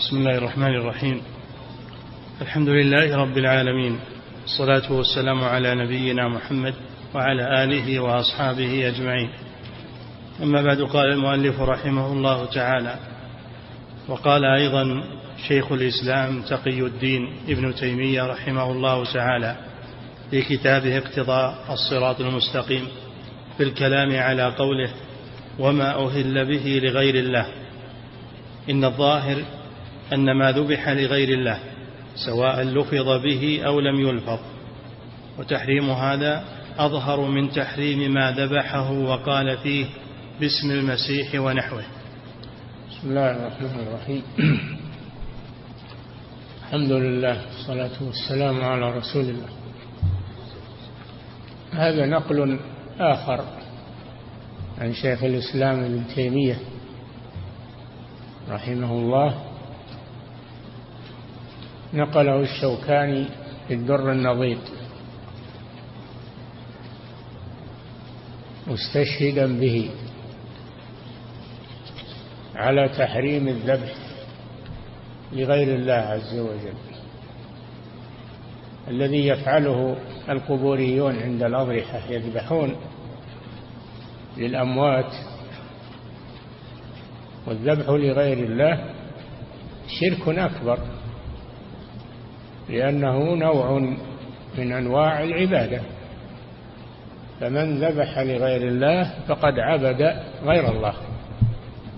بسم الله الرحمن الرحيم. الحمد لله رب العالمين. الصلاة والسلام على نبينا محمد وعلى آله وأصحابه أجمعين. أما بعد قال المؤلف رحمه الله تعالى وقال أيضا شيخ الإسلام تقي الدين ابن تيمية رحمه الله تعالى في كتابه اقتضاء الصراط المستقيم في الكلام على قوله وما أهل به لغير الله. إن الظاهر أن ما ذبح لغير الله سواء لفظ به أو لم يلفظ. وتحريم هذا أظهر من تحريم ما ذبحه وقال فيه باسم المسيح ونحوه. بسم الله الرحمن الرحيم. الحمد لله والصلاة والسلام على رسول الله. هذا نقل آخر عن شيخ الإسلام ابن تيمية رحمه الله. نقله الشوكاني في الدر النضيد مستشهدا به. على تحريم الذبح لغير الله عز وجل. الذي يفعله القبوريون عند الأضرحة يذبحون للأموات. والذبح لغير الله شرك أكبر. لأنه نوع من أنواع العبادة. فمن ذبح لغير الله فقد عبد غير الله.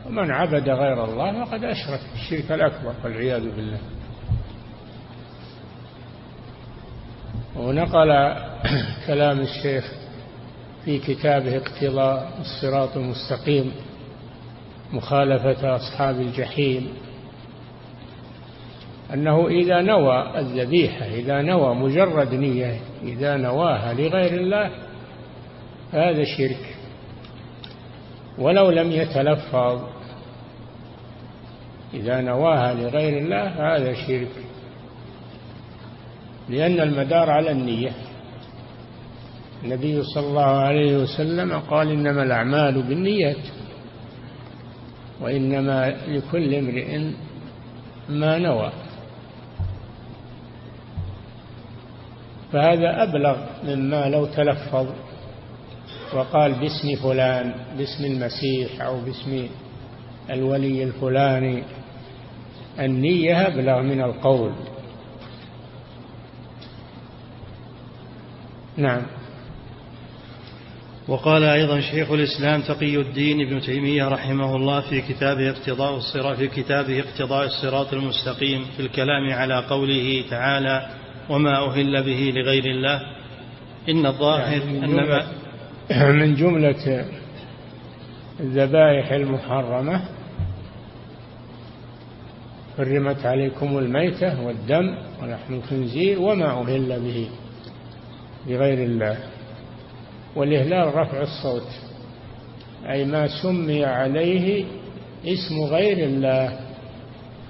ومن عبد غير الله فقد أشرك الشرك الأكبر والعياذ بالله. ونقل كلام الشيخ في كتابه اقتضاء الصراط المستقيم مخالفة أصحاب الجحيم. أنه إذا نوى الذبيحة إذا نوى مجرد نية إذا نواها لغير الله هذا شرك. ولو لم يتلفظ إذا نواها لغير الله هذا شرك. لأن المدار على النية. النبي صلى الله عليه وسلم قال إنما الأعمال بالنيات وإنما لكل امرئ ما نوى. فهذا أبلغ مما لو تلفظ وقال باسم فلان باسم المسيح أو باسم الولي الفلاني. النية أبلغ من القول. نعم. وقال أيضا شيخ الإسلام تقي الدين ابن تيمية رحمه الله في كتابه اقتضاء الصراط في كتابه اقتضاء الصراط المستقيم في الكلام على قوله تعالى وما أهل به لغير الله. إن الظاهر يعني أن ما من جملة الذبائح المحرمة حرمت عليكم الميتة والدم ولحم الخنزير وما أهل به لغير الله. والإهلال رفع الصوت أي ما سمي عليه اسم غير الله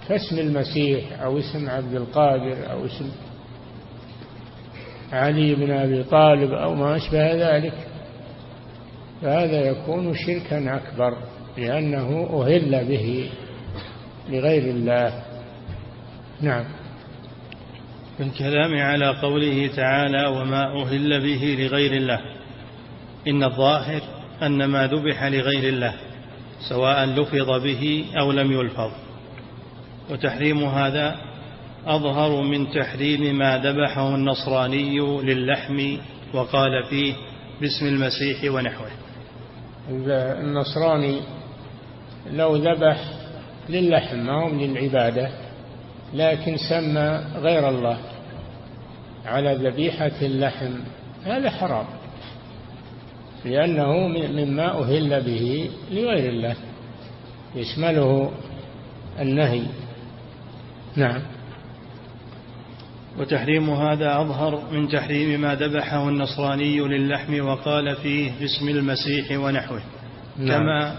كاسم المسيح أو اسم عبد القادر أو اسم علي بن أبي طالب أو ما أشبه ذلك فهذا يكون شركا أكبر لأنه أهل به لغير الله. نعم. في الكلام على قوله تعالى وما أهل به لغير الله. إن الظاهر أن ما ذبح لغير الله سواء لفظ به أو لم يلفظ. وتحريم هذا أظهر من تحريم ما ذبحه النصراني للحم وقال فيه باسم المسيح ونحوه. النصراني لو ذبح للحم ما هو للعبادة لكن سمى غير الله على ذبيحة اللحم هذا حرام لأنه مما أهل به لغير الله يشمله النهي. نعم. وتحريم هذا أظهر من تحريم ما ذبحه النصراني للحم وقال فيه باسم المسيح ونحوه. نعم. كما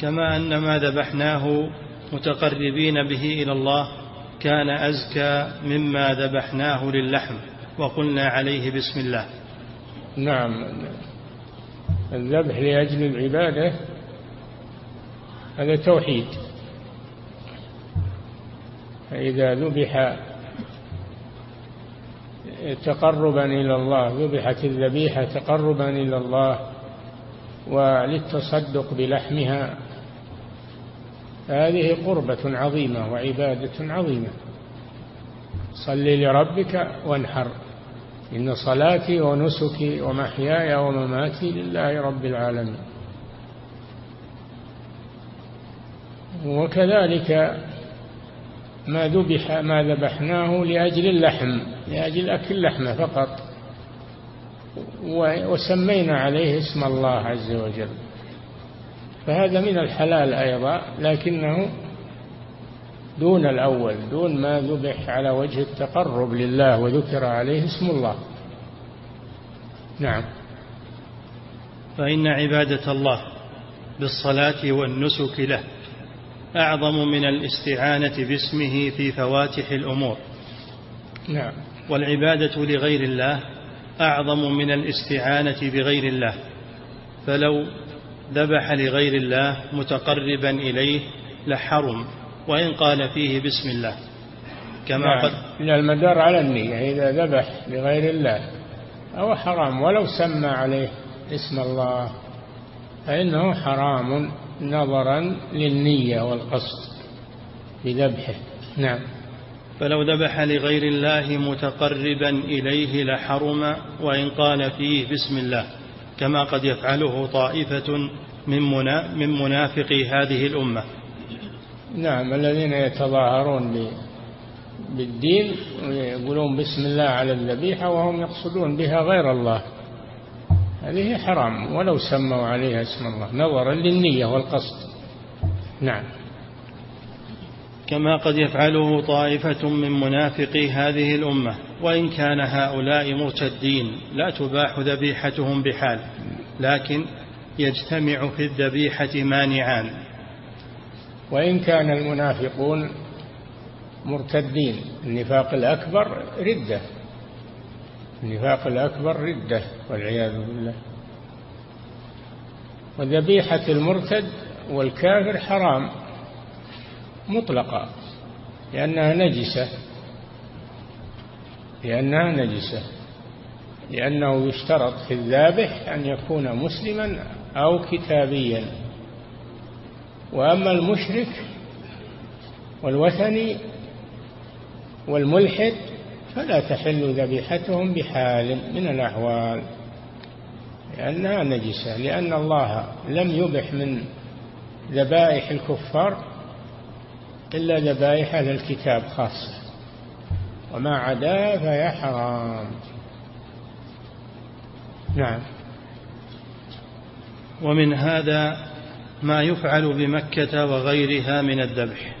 كما أن ما ذبحناه متقربين به إلى الله كان أزكى مما ذبحناه للحم وقلنا عليه بسم الله. نعم. الذبح لأجل العبادة هذا توحيد. فإذا ذبح تقربا إلى الله ذبحت الذبيحة تقربا إلى الله وللتصدق بلحمها. هذه قربة عظيمة وعبادة عظيمة. صل لربك وانحر. إن صلاتي ونسكي ومحياي ومماتي لله رب العالمين. وكذلك ما ذبح ما ذبحناه لأجل اللحم لأجل أكل اللحمة فقط. وسمينا عليه اسم الله عز وجل. فهذا من الحلال أيضا لكنه دون الأول دون ما ذبح على وجه التقرب لله وذكر عليه اسم الله. نعم. فإن عبادة الله بالصلاة والنسك له. أعظم من الاستعانة باسمه في فواتح الأمور. نعم. والعبادة لغير الله أعظم من الاستعانة بغير الله. فلو ذبح لغير الله متقربا إليه لحرم وإن قال فيه بسم الله. كما نعم. قد من المدار على النية إذا ذبح لغير الله أو حرام ولو سمى عليه اسم الله فإنه حرام. نظرا للنية والقصد بذبحه. نعم. فلو ذبح لغير الله متقربا إليه لحرم وإن قال فيه بسم الله كما قد يفعله طائفة من, من منافقي هذه الأمة. نعم الذين يتظاهرون بالدين ويقولون بسم الله على الذبيحة وهم يقصدون بها غير الله. هذه حرام ولو سموا عليها اسم الله. نظرا للنية والقصد. نعم. كما قد يفعله طائفة من منافقي هذه الأمة وإن كان هؤلاء مرتدين لا تباح ذبيحتهم بحال لكن يجتمع في الذبيحة مانعان. وإن كان المنافقون مرتدين النفاق الأكبر ردة. النفاق الأكبر ردة والعياذ بالله. وذبيحة المرتد والكافر حرام مطلقة لأنها نجسة. لأنها نجسة. لأنه يشترط في الذابح أن يكون مسلما أو كتابيا. وأما المشرك والوثني والملحد فلا تحل ذبيحتهم بحال من الأحوال لأنها نجسة لأن الله لم يبح من ذبائح الكفار إلا ذبائح أهل الكتاب خاصة وما عدا فهي حرام. نعم. ومن هذا ما يفعل بمكة وغيرها من الذبح.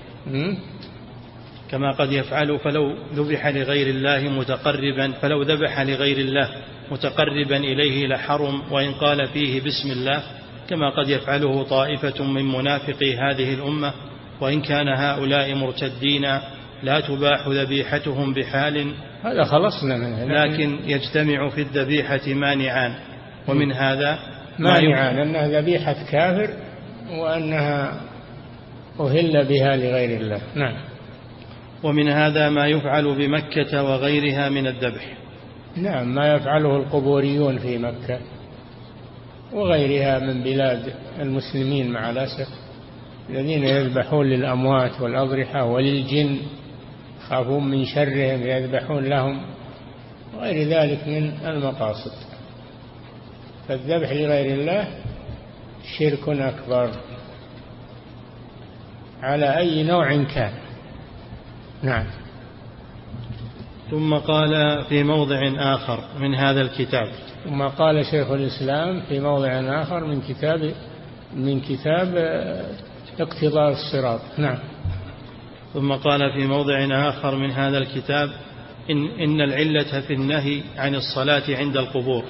كما قد يفعل فلو ذبح لغير الله متقربا فلو ذبح لغير الله متقربا إليه لحرم وإن قال فيه بسم الله كما قد يفعله طائفة من منافقي هذه الأمة وإن كان هؤلاء مرتدين لا تباح ذبيحتهم بحال. هذا خلصنا منه. لكن يجتمع في الذبيحة مانعان ومن هذا مانعان أنها ذبيحة كافر وأنها أهل بها لغير الله. نعم. ومن هذا ما يفعل بمكة وغيرها من الذبح. نعم ما يفعله القبوريون في مكة وغيرها من بلاد المسلمين مع الأسف الذين يذبحون للأموات والأضرحة وللجن يخافون من شرهم يذبحون لهم وغير ذلك من المقاصد. فالذبح لغير الله شرك أكبر. على أي نوع كان؟ نعم. ثم قال في موضع آخر من هذا الكتاب. ثم قال شيخ الإسلام في موضع آخر من كتاب من كتاب اقتضاء الصراط. نعم. ثم قال في موضع آخر من هذا الكتاب إن, إن العلة في النهي عن الصلاة عند القبور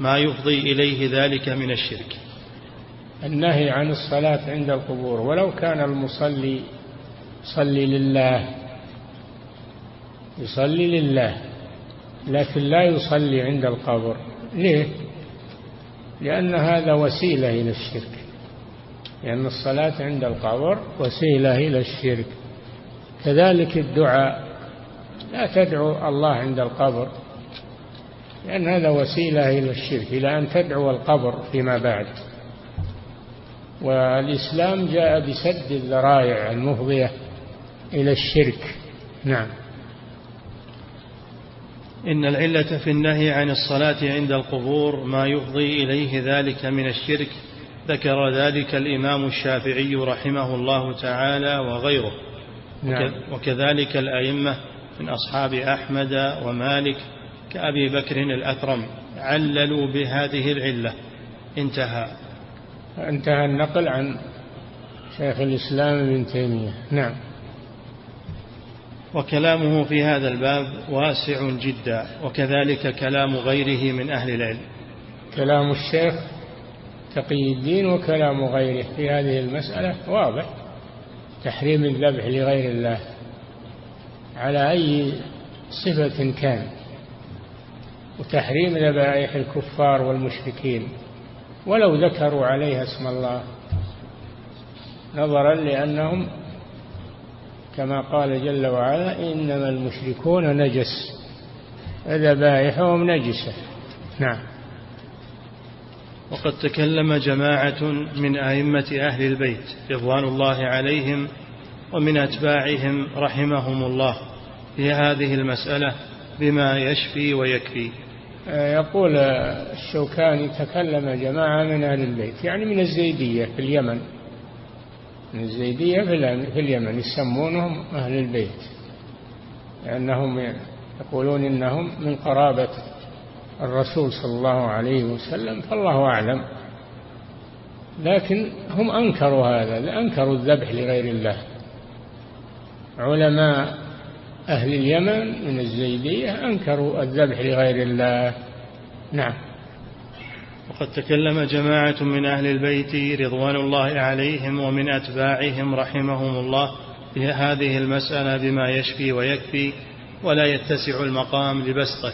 ما يفضي إليه ذلك من الشرك. النهي عن الصلاة عند القبور ولو كان المصلي صلي لله. يصلي لله لكن لا يصلي عند القبر. ليه؟ لأن هذا وسيلة إلى الشرك. لأن الصلاة عند القبر وسيلة إلى الشرك. كذلك الدعاء. لا تدعو الله عند القبر لأن هذا وسيلة إلى الشرك إلى أن تدعو القبر فيما بعد. والإسلام جاء بسد الذرائع المفضية إلى الشرك. نعم. إن العلة في النهي عن الصلاة عند القبور ما يفضي إليه ذلك من الشرك. ذكر ذلك الإمام الشافعي رحمه الله تعالى وغيره. نعم. وكذلك الأئمة من أصحاب أحمد ومالك كأبي بكر الأكرم عللوا بهذه العلة. انتهى. انتهى النقل عن شيخ الإسلام ابن تيمية. نعم. وكلامه في هذا الباب واسع جدا وكذلك كلام غيره من أهل العلم. كلام الشيخ تقي الدين وكلام غيره في هذه المسألة واضح تحريم الذبح لغير الله. على أي صفة كان؟ وتحريم ذبائح الكفار والمشركين. ولو ذكروا عليها اسم الله نظرا لأنهم كما قال جل وعلا إنما المشركون نجس. فذبائحهم نجسة. نعم. وقد تكلم جماعة من أئمة أهل البيت رضوان الله عليهم ومن أتباعهم رحمهم الله في هذه المسألة بما يشفي ويكفي. يقول الشوكاني تكلم جماعة من أهل البيت يعني من الزيدية في اليمن. من الزيدية في اليمن يسمونهم أهل البيت لأنهم يقولون إنهم من قرابة الرسول صلى الله عليه وسلم فالله أعلم. لكن هم أنكروا هذا أنكروا الذبح لغير الله. علماء أهل اليمن من الزيدية أنكروا الذبح لغير الله. نعم. وقد تكلم جماعة من أهل البيت رضوان الله عليهم ومن أتباعهم رحمهم الله في هذه المسألة بما يشفي ويكفي ولا يتسع المقام لبسطه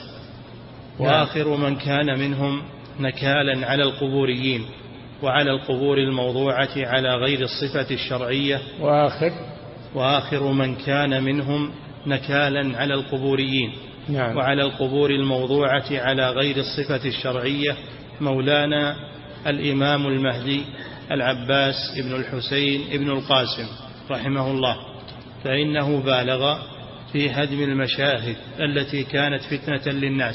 نعم. وآخر من كان منهم نكالا على القبوريين وعلى القبور الموضوعة على غير الصفة الشرعية وآخر وآخر من كان منهم نكالا على القبوريين نعم. وعلى القبور الموضوعة على غير الصفة الشرعية مولانا الإمام المهدي العباس ابن الحسين ابن القاسم رحمه الله. فإنه بالغ في هدم المشاهد التي كانت فتنة للناس.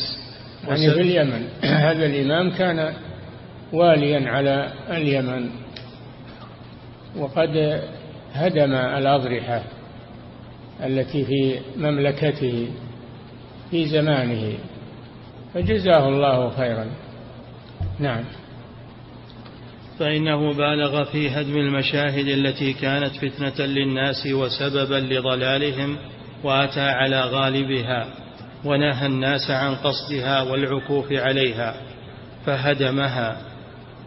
يعني في اليمن. هذا الإمام كان واليا على اليمن. وقد هدم الأضرحة التي في مملكته في زمانه. فجزاه الله خيرا. نعم. فإنه بالغ في هدم المشاهد التي كانت فتنة للناس وسببا لضلالهم وأتى على غالبها ونهى الناس عن قصدها والعكوف عليها فهدمها.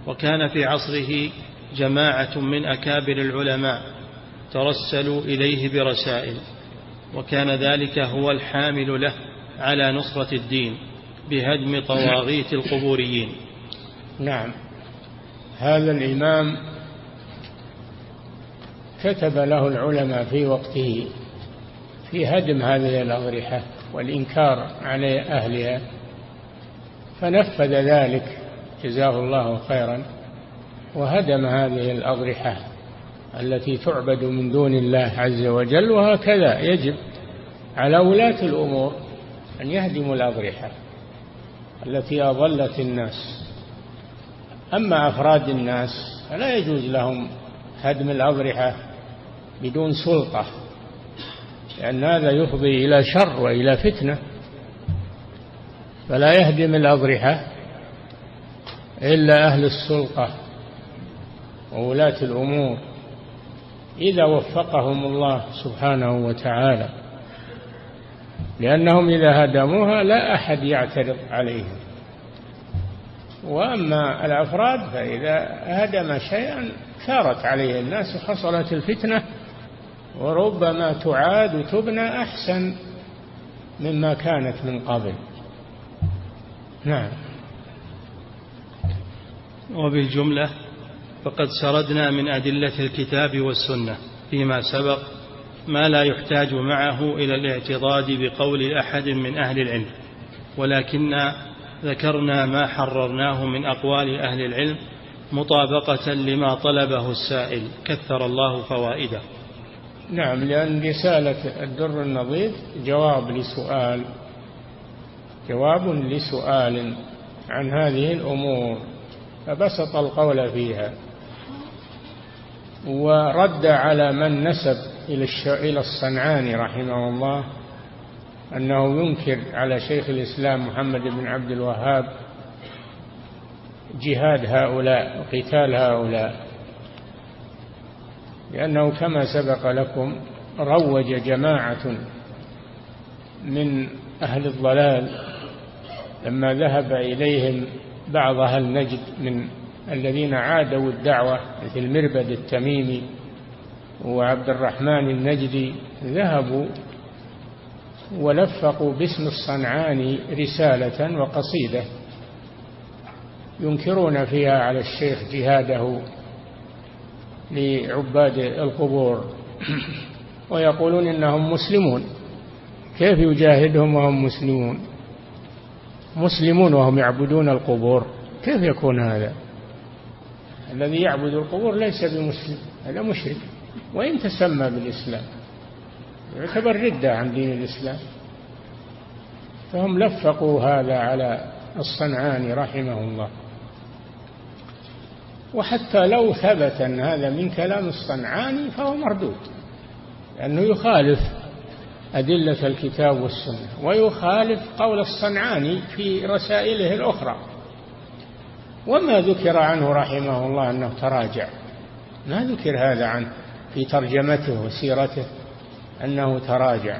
وكان في عصره جماعة من أكابر العلماء ترسلوا إليه برسائل وكان ذلك هو الحامل له على نصرة الدين بهدم طواغيت القبوريين. نعم. هذا الإمام كتب له العلماء في وقته في هدم هذه الأضرحة والإنكار على أهلها فنفذ ذلك جزاه الله خيرا وهدم هذه الأضرحة التي تعبد من دون الله عز وجل وهكذا يجب على ولاة الأمور أن يهدموا الأضرحة التي أضلت الناس. أما أفراد الناس فلا يجوز لهم هدم الأضرحة بدون سلطة لأن هذا يفضي إلى شر وإلى فتنة. فلا يهدم الأضرحة إلا أهل السلطة وولاة الأمور إذا وفقهم الله سبحانه وتعالى لأنهم إذا هدموها لا أحد يعترض عليهم. وأما الأفراد فإذا هدم شيئا ثارت عليه الناس وحصلت الفتنة وربما تعاد وتبنى أحسن مما كانت من قبل. نعم. وبالجملة فقد سردنا من أدلة الكتاب والسنة فيما سبق ما لا يحتاج معه إلى الاعتضاد بقول أحد من أهل العلم ولكن ذكرنا ما حررناه من أقوال أهل العلم مطابقة لما طلبه السائل. كثر الله فوائده. نعم لأن رسالة الدر النظيف جواب لسؤال جواب لسؤال عن هذه الأمور فبسط القول فيها. ورد على من نسب إلى الصنعاني رحمه الله أنه ينكر على شيخ الإسلام محمد بن عبد الوهاب جهاد هؤلاء وقتال هؤلاء. لأنه كما سبق لكم روج جماعة من أهل الضلال لما ذهب إليهم بعض أهل نجد من الذين عادوا الدعوة مثل مربد التميمي وعبد الرحمن النجدي ذهبوا ولفقوا باسم الصنعاني رسالة وقصيدة ينكرون فيها على الشيخ جهاده لعباد القبور ويقولون إنهم مسلمون. كيف يجاهدهم وهم مسلمون؟ مسلمون وهم يعبدون القبور. كيف يكون هذا؟ الذي يعبد القبور ليس بمسلم هذا مشرك. وإن تسمى بالإسلام. يعتبر ردة عن دين الإسلام. فهم لفقوا هذا على الصنعاني رحمه الله. وحتى لو ثبت أن هذا من كلام الصنعاني فهو مردود لأنه يخالف أدلة الكتاب والسنة ويخالف قول الصنعاني في رسائله الأخرى. وما ذكر عنه رحمه الله أنه تراجع ما ذكر هذا عنه في ترجمته وسيرته. أنه تراجع.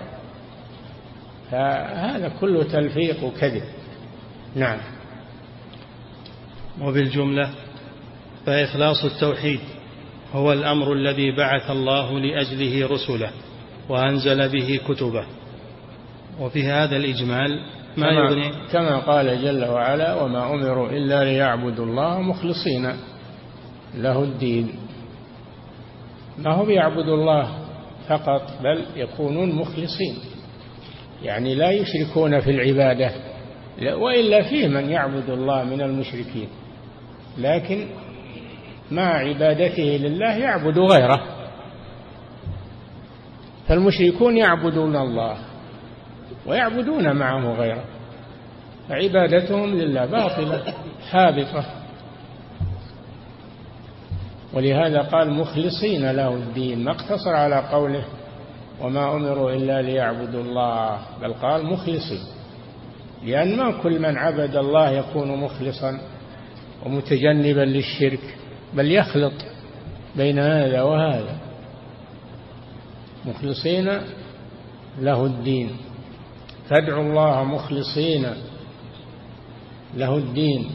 فهذا كله تلفيق وكذب. نعم. وبالجملة فإخلاص التوحيد هو الأمر الذي بعث الله لأجله رسله وأنزل به كتبه. وفي هذا الإجمال ما كما, يغني؟ كما قال جل وعلا وما أمروا إلا ليعبدوا الله مخلصين له الدين. ما هم يعبدوا الله؟ فقط بل يكونون مخلصين. يعني لا يشركون في العبادة وإلا فيه من يعبد الله من المشركين. لكن مع عبادته لله يعبد غيره. فالمشركون يعبدون الله ويعبدون معه غيره. فعبادتهم لله باطلة حابطة. ولهذا قال مخلصين له الدين ما اقتصر على قوله وما أمروا إلا ليعبدوا الله بل قال مخلصين لأن ما كل من عبد الله يكون مخلصا ومتجنبا للشرك بل يخلط بين هذا وهذا. مخلصين له الدين. فادعوا الله مخلصين له الدين.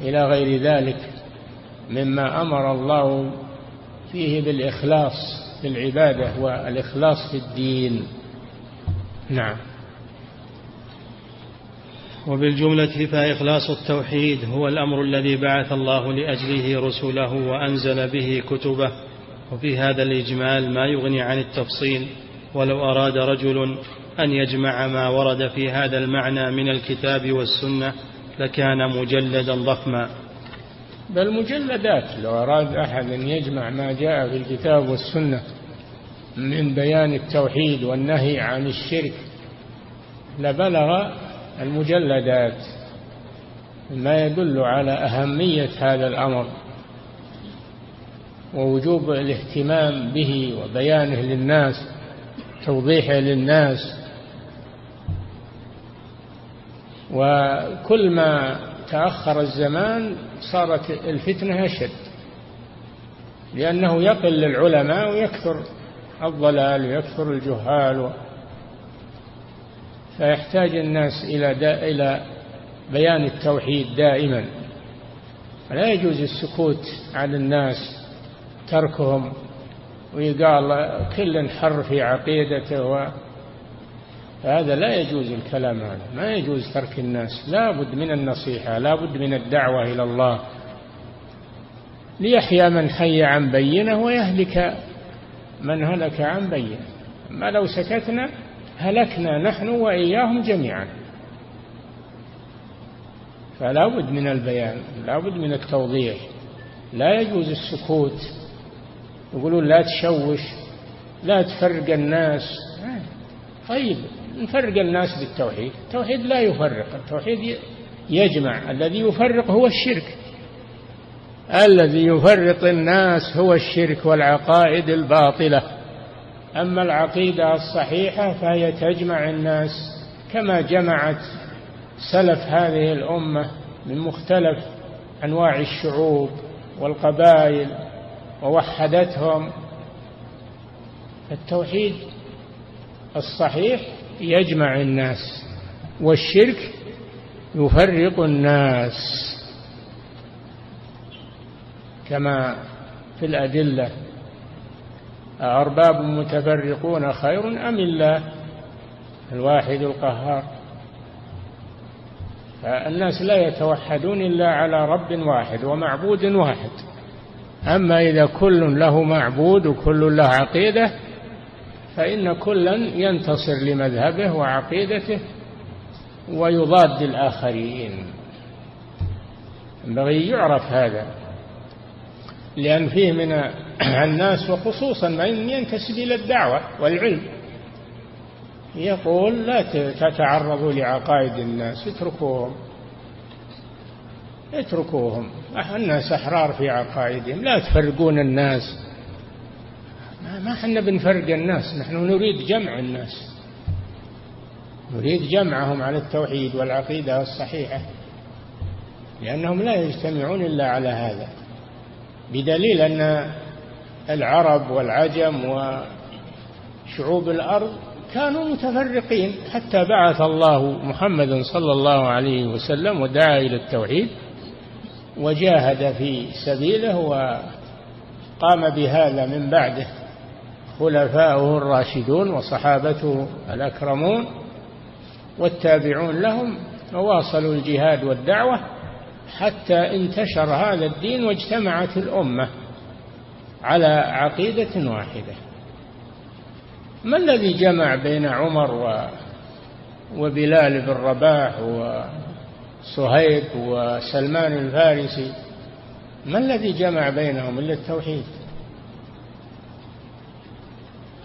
إلى غير ذلك. مما أمر الله فيه بالإخلاص في العبادة والإخلاص في الدين. نعم. وبالجملة فإخلاص التوحيد هو الأمر الذي بعث الله لأجله رسله وأنزل به كتبه. وفي هذا الإجمال ما يغني عن التفصيل ولو أراد رجل أن يجمع ما ورد في هذا المعنى من الكتاب والسنة لكان مجلدا ضخما. بل مجلدات. لو أراد أحد أن يجمع ما جاء في الكتاب والسنة من بيان التوحيد والنهي عن الشرك لبلغ المجلدات. ما يدل على أهمية هذا الأمر ووجوب الاهتمام به وبيانه للناس توضيحه للناس. وكل ما تأخر الزمان صارت الفتنة أشد لأنه يقل العلماء ويكثر الضلال ويكثر الجهال فيحتاج الناس إلى دا إلى بيان التوحيد دائما. فلا يجوز السكوت عن الناس تركهم ويقال كل حر في عقيدته هذا لا يجوز الكلام هذا ما يجوز ترك الناس لا بد من النصيحة لا بد من الدعوة إلى الله. ليحيى من حي عن بينة ويهلك من هلك عن بين ما لو سكتنا هلكنا نحن وإياهم جميعا. فلا بد من البيان لا بد من التوضيح. لا يجوز السكوت. يقولون لا تشوش لا تفرق الناس. طيب. نفرق الناس بالتوحيد. التوحيد لا يفرق. التوحيد يجمع. الذي يفرق هو الشرك. الذي يفرق الناس هو الشرك والعقائد الباطلة. أما العقيدة الصحيحة فهي تجمع الناس كما جمعت سلف هذه الأمة من مختلف أنواع الشعوب والقبائل ووحدتهم. التوحيد الصحيح يجمع الناس والشرك يفرق الناس. كما في الأدلة أرباب متفرقون خير أم الله؟ الواحد القهار. فالناس لا يتوحدون إلا على رب واحد ومعبود واحد. أما إذا كل له معبود وكل له عقيدة فإن كلا ينتصر لمذهبه وعقيدته ويضاد الآخرين. ينبغي يعرف هذا لأن فيه من الناس وخصوصا من ينتسب إلى الدعوة والعلم. يقول لا تتعرضوا لعقائد الناس اتركوهم. اتركوهم. الناس أحرار في عقائدهم. لا تفرقون الناس. ما إحنا بنفرق الناس نحن نريد جمع الناس. نريد جمعهم على التوحيد والعقيدة الصحيحة لأنهم لا يجتمعون إلا على هذا. بدليل أن العرب والعجم وشعوب الأرض كانوا متفرقين حتى بعث الله محمدا صلى الله عليه وسلم ودعا إلى التوحيد وجاهد في سبيله وقام بهذا من بعده. خلفاؤه الراشدون وصحابته الأكرمون والتابعون لهم وواصلوا الجهاد والدعوة حتى انتشر هذا الدين واجتمعت الأمة على عقيدة واحدة. ما الذي جمع بين عمر و وبلال بن رباح وصهيب وسلمان الفارسي؟ ما الذي جمع بينهم إلا التوحيد؟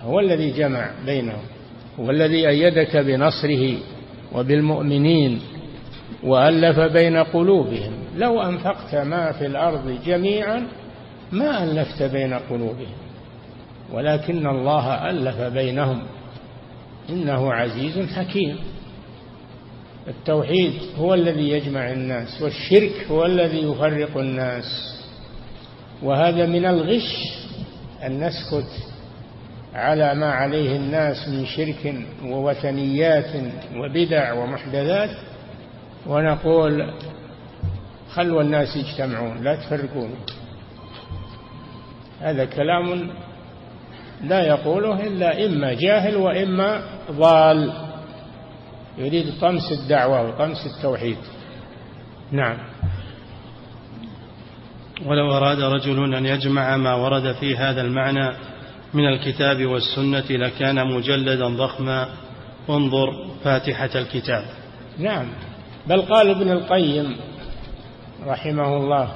هو الذي جمع بينهم هو الذي أيدك بنصره وبالمؤمنين وألف بين قلوبهم. لو أنفقت ما في الأرض جميعا ما ألفت بين قلوبهم ولكن الله ألف بينهم. إنه عزيز حكيم. التوحيد هو الذي يجمع الناس والشرك هو الذي يفرق الناس. وهذا من الغش أن نسكت على ما عليه الناس من شرك ووثنيات وبدع ومحدثات ونقول خلوا الناس يجتمعون لا تفرقون. هذا كلام لا يقوله إلا إما جاهل وإما ضال. يريد طمس الدعوة وطمس التوحيد. نعم. ولو أراد رجل أن يجمع ما ورد في هذا المعنى من الكتاب والسنة لكان مجلدا ضخما. انظر فاتحة الكتاب. نعم. بل قال ابن القيم رحمه الله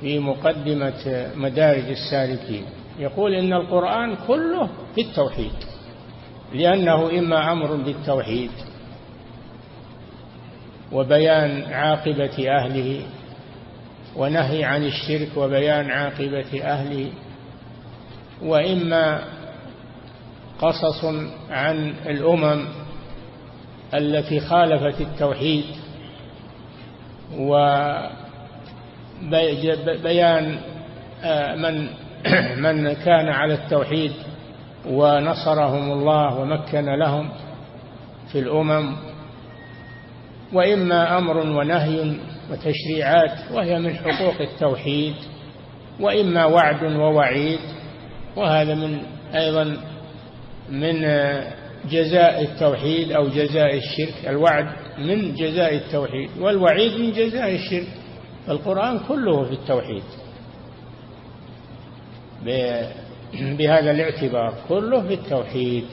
في مقدمة مدارج السالكين يقول إن القرآن كله في التوحيد لأنه إما أمر بالتوحيد وبيان عاقبة أهله ونهي عن الشرك وبيان عاقبة أهله وإما قصص عن الأمم التي خالفت التوحيد وبيان آه، من من كان على التوحيد ونصرهم الله ومكن لهم في الأمم وإما أمر ونهي وتشريعات وهي من حقوق التوحيد وإما وعد ووعيد. وهذا من أيضا من جزاء التوحيد أو جزاء الشرك. الوعد من جزاء التوحيد والوعيد من جزاء الشرك. القرآن كله في التوحيد. بهذا الاعتبار كله في التوحيد.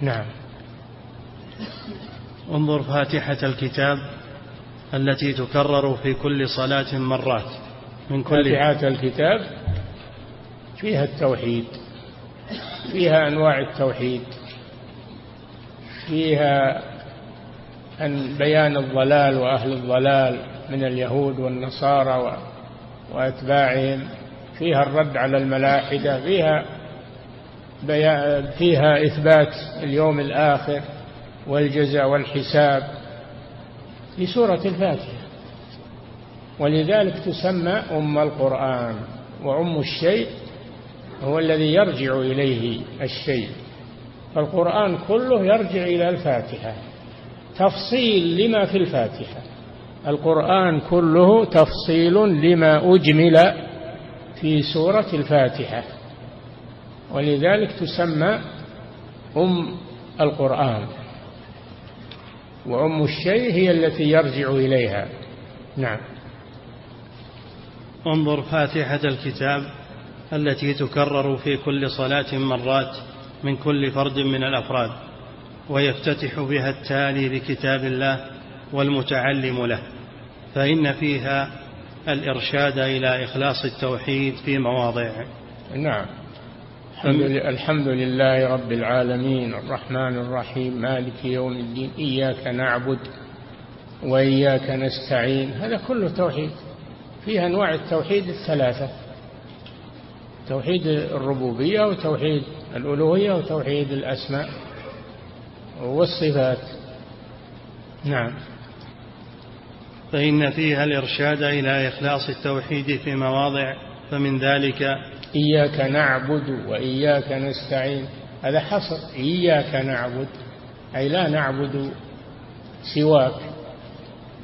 نعم. انظر فاتحة الكتاب التي تكرر في كل صلاة مرات. من كل فاتحة الكتاب فيها التوحيد فيها أنواع التوحيد فيها أن بيان الضلال وأهل الضلال من اليهود والنصارى وأتباعهم فيها الرد على الملاحدة فيها فيها إثبات اليوم الآخر والجزاء والحساب في سورة الفاتحة. ولذلك تسمى أم القرآن وأم الشيء هو الذي يرجع إليه الشيء. فالقرآن كله يرجع إلى الفاتحة. تفصيل لما في الفاتحة. القرآن كله تفصيل لما أجمل في سورة الفاتحة. ولذلك تسمى أم القرآن. وأم الشيء هي التي يرجع إليها. نعم. انظر فاتحة الكتاب. التي تكرر في كل صلاة مرات من كل فرد من الأفراد ويفتتح بها التالي بكتاب الله والمتعلم له فإن فيها الإرشاد إلى إخلاص التوحيد في مواضع نعم. الحمد لله رب العالمين الرحمن الرحيم مالك يوم الدين إياك نعبد وإياك نستعين. هذا كله توحيد. فيها أنواع التوحيد الثلاثة. توحيد الربوبية وتوحيد الألوهية وتوحيد الأسماء والصفات. نعم. فإن فيها الإرشاد إلى إخلاص التوحيد في مواضع فمن ذلك إياك نعبد وإياك نستعين. هذا حصر. إياك نعبد أي لا نعبد سواك.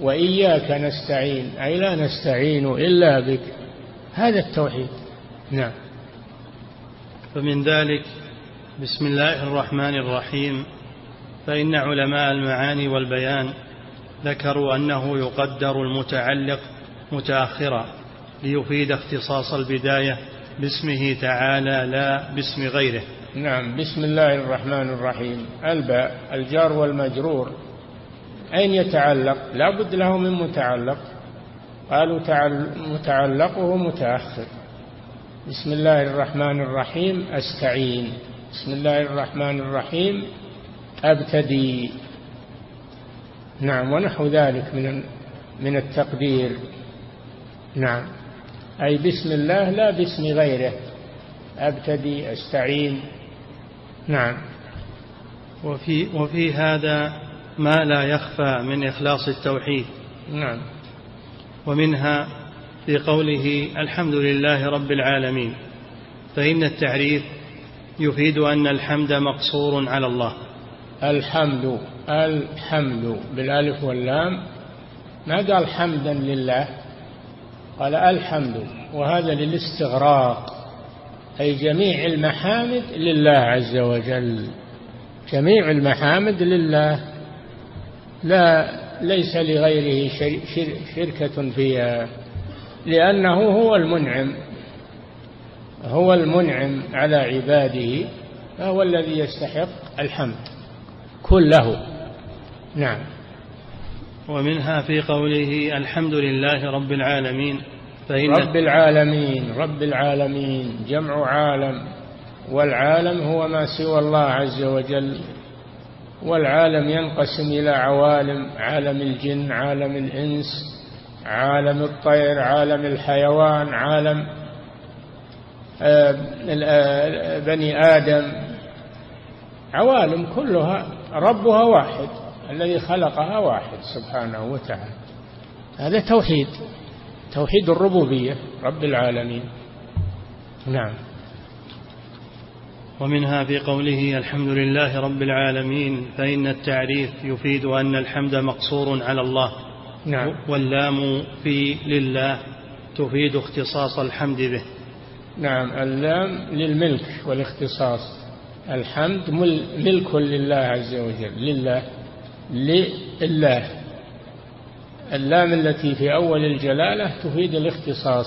وإياك نستعين أي لا نستعين إلا بك. هذا التوحيد. نعم. فمن ذلك بسم الله الرحمن الرحيم. فإن علماء المعاني والبيان ذكروا أنه يقدر المتعلق متأخرا ليفيد اختصاص البداية باسمه تعالى لا باسم غيره. نعم بسم الله الرحمن الرحيم. الباء الجار والمجرور أين يتعلق؟ لا بد له من متعلق. قالوا متعلقه متأخر. بسم الله الرحمن الرحيم. أستعين. بسم الله الرحمن الرحيم. أبتدي. نعم ونحو ذلك من من التقدير. نعم. أي بسم الله لا باسم غيره. أبتدي أستعين. نعم. وفي وفي هذا ما لا يخفى من إخلاص التوحيد. نعم. ومنها في قوله الحمد لله رب العالمين فإن التعريف يفيد أن الحمد مقصور على الله. الحمد الحمد بالألف واللام. ما قال حمدا لله؟ قال الحمد وهذا للاستغراق أي جميع المحامد لله عز وجل. جميع المحامد لله. لا ليس لغيره شركة فيها. لأنه هو المنعم هو المنعم على عباده فهو الذي يستحق الحمد كله. نعم. ومنها في قوله الحمد لله رب العالمين فإن رب العالمين رب العالمين جمع عالم والعالم هو ما سوى الله عز وجل. والعالم ينقسم إلى عوالم عالم الجن عالم الإنس عالم الطير عالم الحيوان عالم آه، آه، بني آدم. عوالم كلها ربها واحد الذي خلقها واحد سبحانه وتعالى. هذا توحيد توحيد الربوبية رب العالمين. نعم. ومنها في قوله الحمد لله رب العالمين فإن التعريف يفيد أن الحمد مقصور على الله. نعم. واللام في لله تفيد اختصاص الحمد به. نعم اللام للملك والاختصاص. الحمد ملك لله عز وجل لله لله. اللام التي في أول الجلالة تفيد الاختصاص.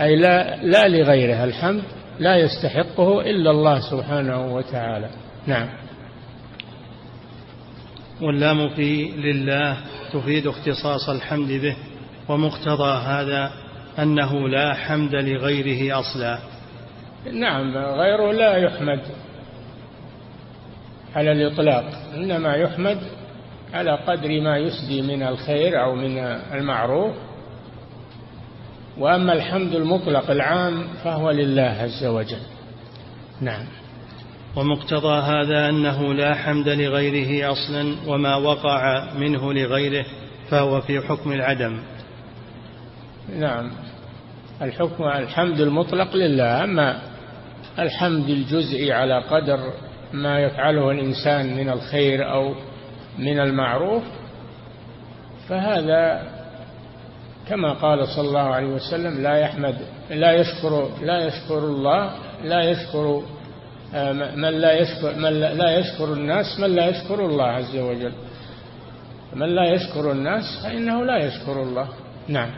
أي لا, لا لغيره الحمد لا يستحقه إلا الله سبحانه وتعالى. نعم. واللام في لله تفيد اختصاص الحمد به ومقتضى هذا أنه لا حمد لغيره أصلا. نعم غيره لا يحمد على الإطلاق إنما يحمد على قدر ما يسدي من الخير أو من المعروف. وأما الحمد المطلق العام فهو لله عز وجل. نعم. ومقتضى هذا أنه لا حمد لغيره أصلا وما وقع منه لغيره فهو في حكم العدم. نعم. الحكم الحمد المطلق لله. أما الحمد الجزئي على قدر ما يفعله الإنسان من الخير أو من المعروف فهذا كما قال صلى الله عليه وسلم لا يحمد لا يشكر لا يشكر الله لا يشكر من لا يشكر من لا يشكر الناس من لا يشكر الله عز وجل. من لا يشكر الناس فإنه لا يشكر الله. نعم.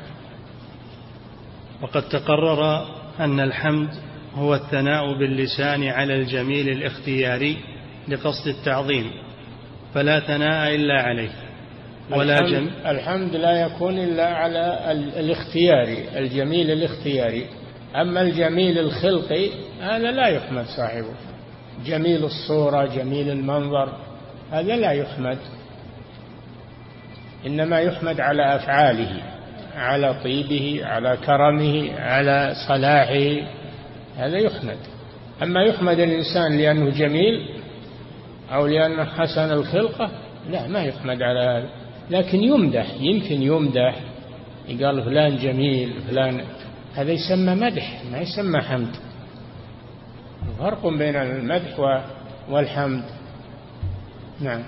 وقد تقرر أن الحمد هو الثناء باللسان على الجميل الاختياري لقصد التعظيم فلا ثناء إلا عليه ولا الحمد, جم الحمد لا يكون إلا على الاختياري الجميل الاختياري. أما الجميل الخلقي هذا لا يحمد صاحبه. جميل الصورة جميل المنظر هذا لا يحمد. إنما يحمد على أفعاله على طيبه على كرمه على صلاحه هذا يحمد. أما يحمد الإنسان لأنه جميل أو لأنه حسن الخلقة لا ما يحمد على هذا. لكن يمدح يمكن يمدح يقال فلان جميل فلان هذا يسمى مدح ما يسمى حمد. فرق بين المدح والحمد. نعم.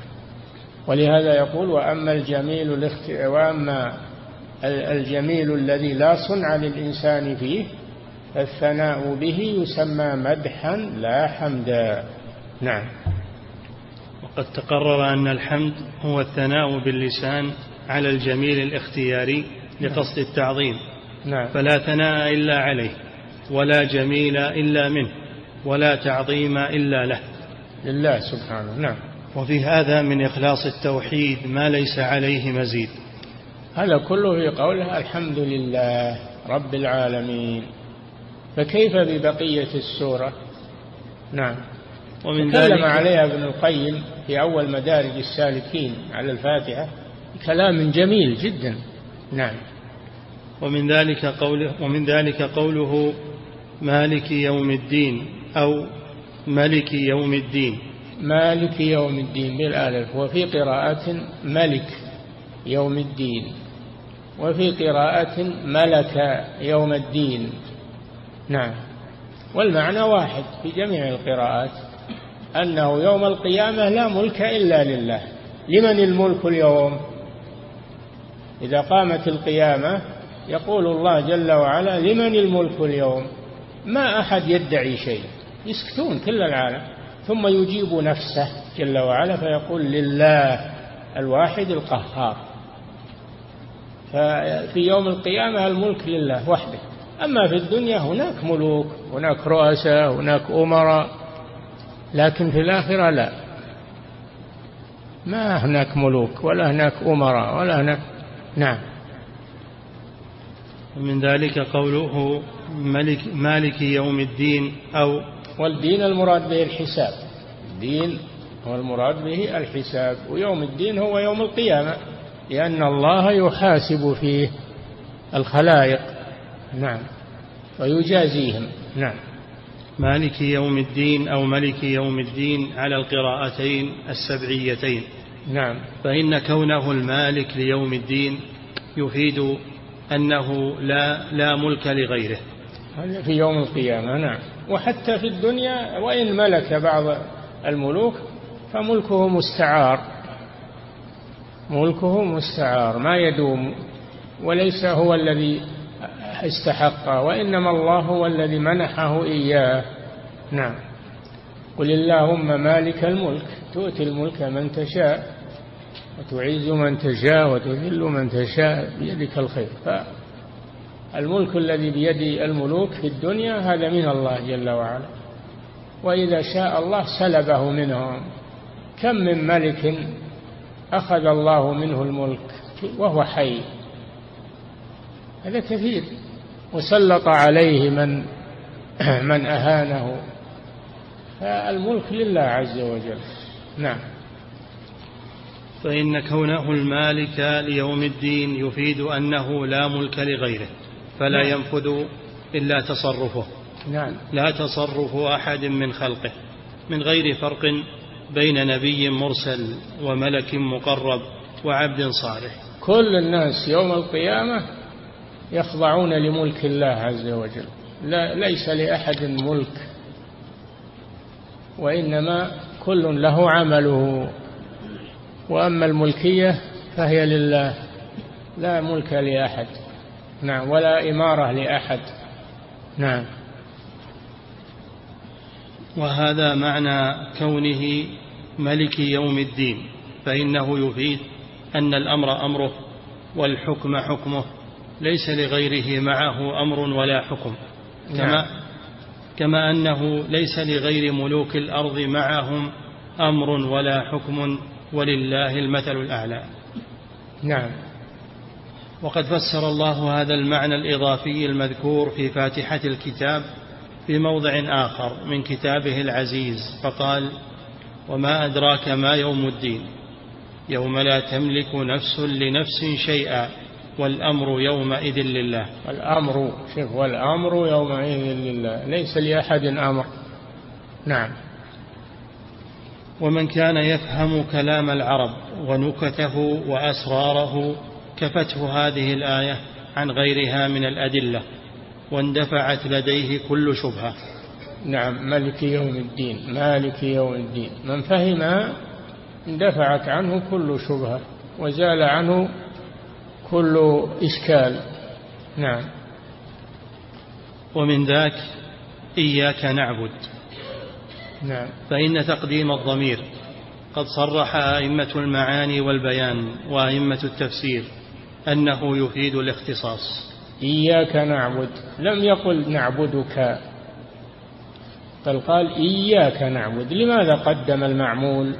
ولهذا يقول وأما الجميل وأما الجميل الذي لا صنع للإنسان فيه فالثناء به يسمى مدحا لا حمدا. نعم. وقد تقرر أن الحمد هو الثناء باللسان على الجميل الاختياري لقصد التعظيم. نعم. فلا ثناء إلا عليه ولا جميل إلا منه ولا تعظيم إلا له. لله سبحانه نعم. وفي هذا من إخلاص التوحيد ما ليس عليه مزيد. هذا كله في قوله الحمد لله رب العالمين. فكيف ببقية السورة؟ نعم. ومن تكلم عليها ابن القيم في أول مدارج السالكين على الفاتحة كلام جميل جدا. نعم. ومن ذلك قوله ومن ذلك قوله مالك يوم الدين أو ملك يوم الدين. مالك يوم الدين بالألف وفي قراءة ملك يوم الدين وفي قراءة ملك يوم الدين. نعم. والمعنى واحد في جميع القراءات أنه يوم القيامة لا ملك إلا لله. لمن الملك اليوم؟ إذا قامت القيامة يقول الله جل وعلا لمن الملك اليوم؟ ما أحد يدعي شيء. يسكتون كل العالم. ثم يجيب نفسه جل وعلا فيقول لله الواحد القهار. ففي يوم القيامة الملك لله وحده. أما في الدنيا هناك ملوك هناك رؤساء هناك أمراء لكن في الآخرة لا. ما هناك ملوك ولا هناك أمراء ولا هناك نعم. ومن ذلك قوله ملك مالك يوم الدين أو والدين المراد به الحساب. الدين هو المراد به الحساب ويوم الدين هو يوم القيامة لأن الله يحاسب فيه الخلائق. نعم. ويجازيهم. نعم. مالك يوم الدين أو ملك يوم الدين على القراءتين السبعيتين. نعم. فإن كونه المالك ليوم الدين يفيد أنه لا لا ملك لغيره. هذا في يوم القيامة نعم. وحتى في الدنيا وإن ملك بعض الملوك فملكه مستعار. ملكه مستعار ما يدوم وليس هو الذي استحقه وإنما الله هو الذي منحه إياه. نعم. قل اللهم مالك الملك تؤتي الملك من تشاء. وتعز من تشاء وتذل من تشاء بيدك الخير. الملك الذي بيد الملوك في الدنيا هذا من الله جل وعلا. وإذا شاء الله سلبه منهم. كم من ملك أخذ الله منه الملك وهو حي. هذا كثير. وسلط عليه من من أهانه. فالملك لله عز وجل. نعم. فإن كونه المالك ليوم الدين يفيد أنه لا ملك لغيره فلا نعم. ينفذ إلا تصرفه. نعم. لا تصرف أحد من خلقه من غير فرق بين نبي مرسل وملك مقرب وعبد صالح. كل الناس يوم القيامة يخضعون لملك الله عز وجل. لا ليس لأحد ملك وإنما كل له عمله. وأما الملكية فهي لله لا ملك لأحد. نعم ولا إمارة لأحد. نعم. وهذا معنى كونه ملك يوم الدين فإنه يفيد أن الأمر أمره والحكم حكمه ليس لغيره معه أمر ولا حكم. كما نعم. كما أنه ليس لغير ملوك الأرض معهم أمر ولا حكم ولله المثل الأعلى. نعم. وقد فسر الله هذا المعنى الإضافي المذكور في فاتحة الكتاب في موضع آخر من كتابه العزيز فقال وما أدراك ما يوم الدين؟ يوم لا تملك نفس لنفس شيئا والأمر يومئذ لله. الأمر شوف والأمر يومئذ لله ليس لأحد أمر. نعم. ومن كان يفهم كلام العرب ونكته وأسراره كفته هذه الآية عن غيرها من الأدلة واندفعت لديه كل شبهة. نعم ملك يوم الدين مالك يوم الدين. من فهمها اندفعت عنه كل شبهة وزال عنه كل إشكال. نعم. ومن ذاك إياك نعبد. نعم. فإن تقديم الضمير قد صرح أئمة المعاني والبيان وأئمة التفسير أنه يفيد الاختصاص. إياك نعبد. لم يقل نعبدك. بل قال إياك نعبد. لماذا قدم المعمول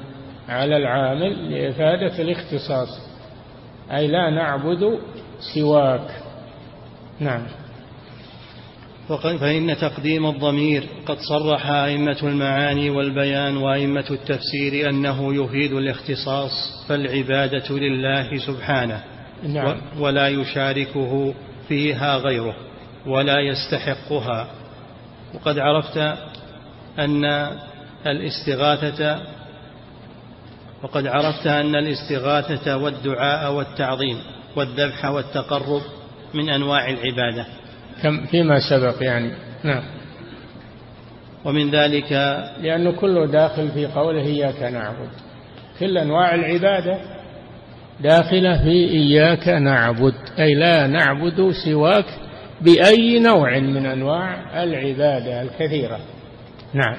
على العامل؟ لإفادة الاختصاص. أي لا نعبد سواك. نعم. فإن تقديم الضمير قد صرح أئمة المعاني والبيان وأئمة التفسير أنه يفيد الاختصاص فالعبادة لله سبحانه. نعم. ولا يشاركه فيها غيره ولا يستحقها. وقد عرفت أن الاستغاثة وقد عرفت أن الاستغاثة والدعاء والتعظيم والذبح والتقرب من أنواع العبادة. كم فيما سبق يعني. نعم. ومن ذلك لأنه كله داخل في قوله إياك نعبد. كل أنواع العبادة داخلة في إياك نعبد أي لا نعبد سواك بأي نوع من أنواع العبادة الكثيرة. نعم.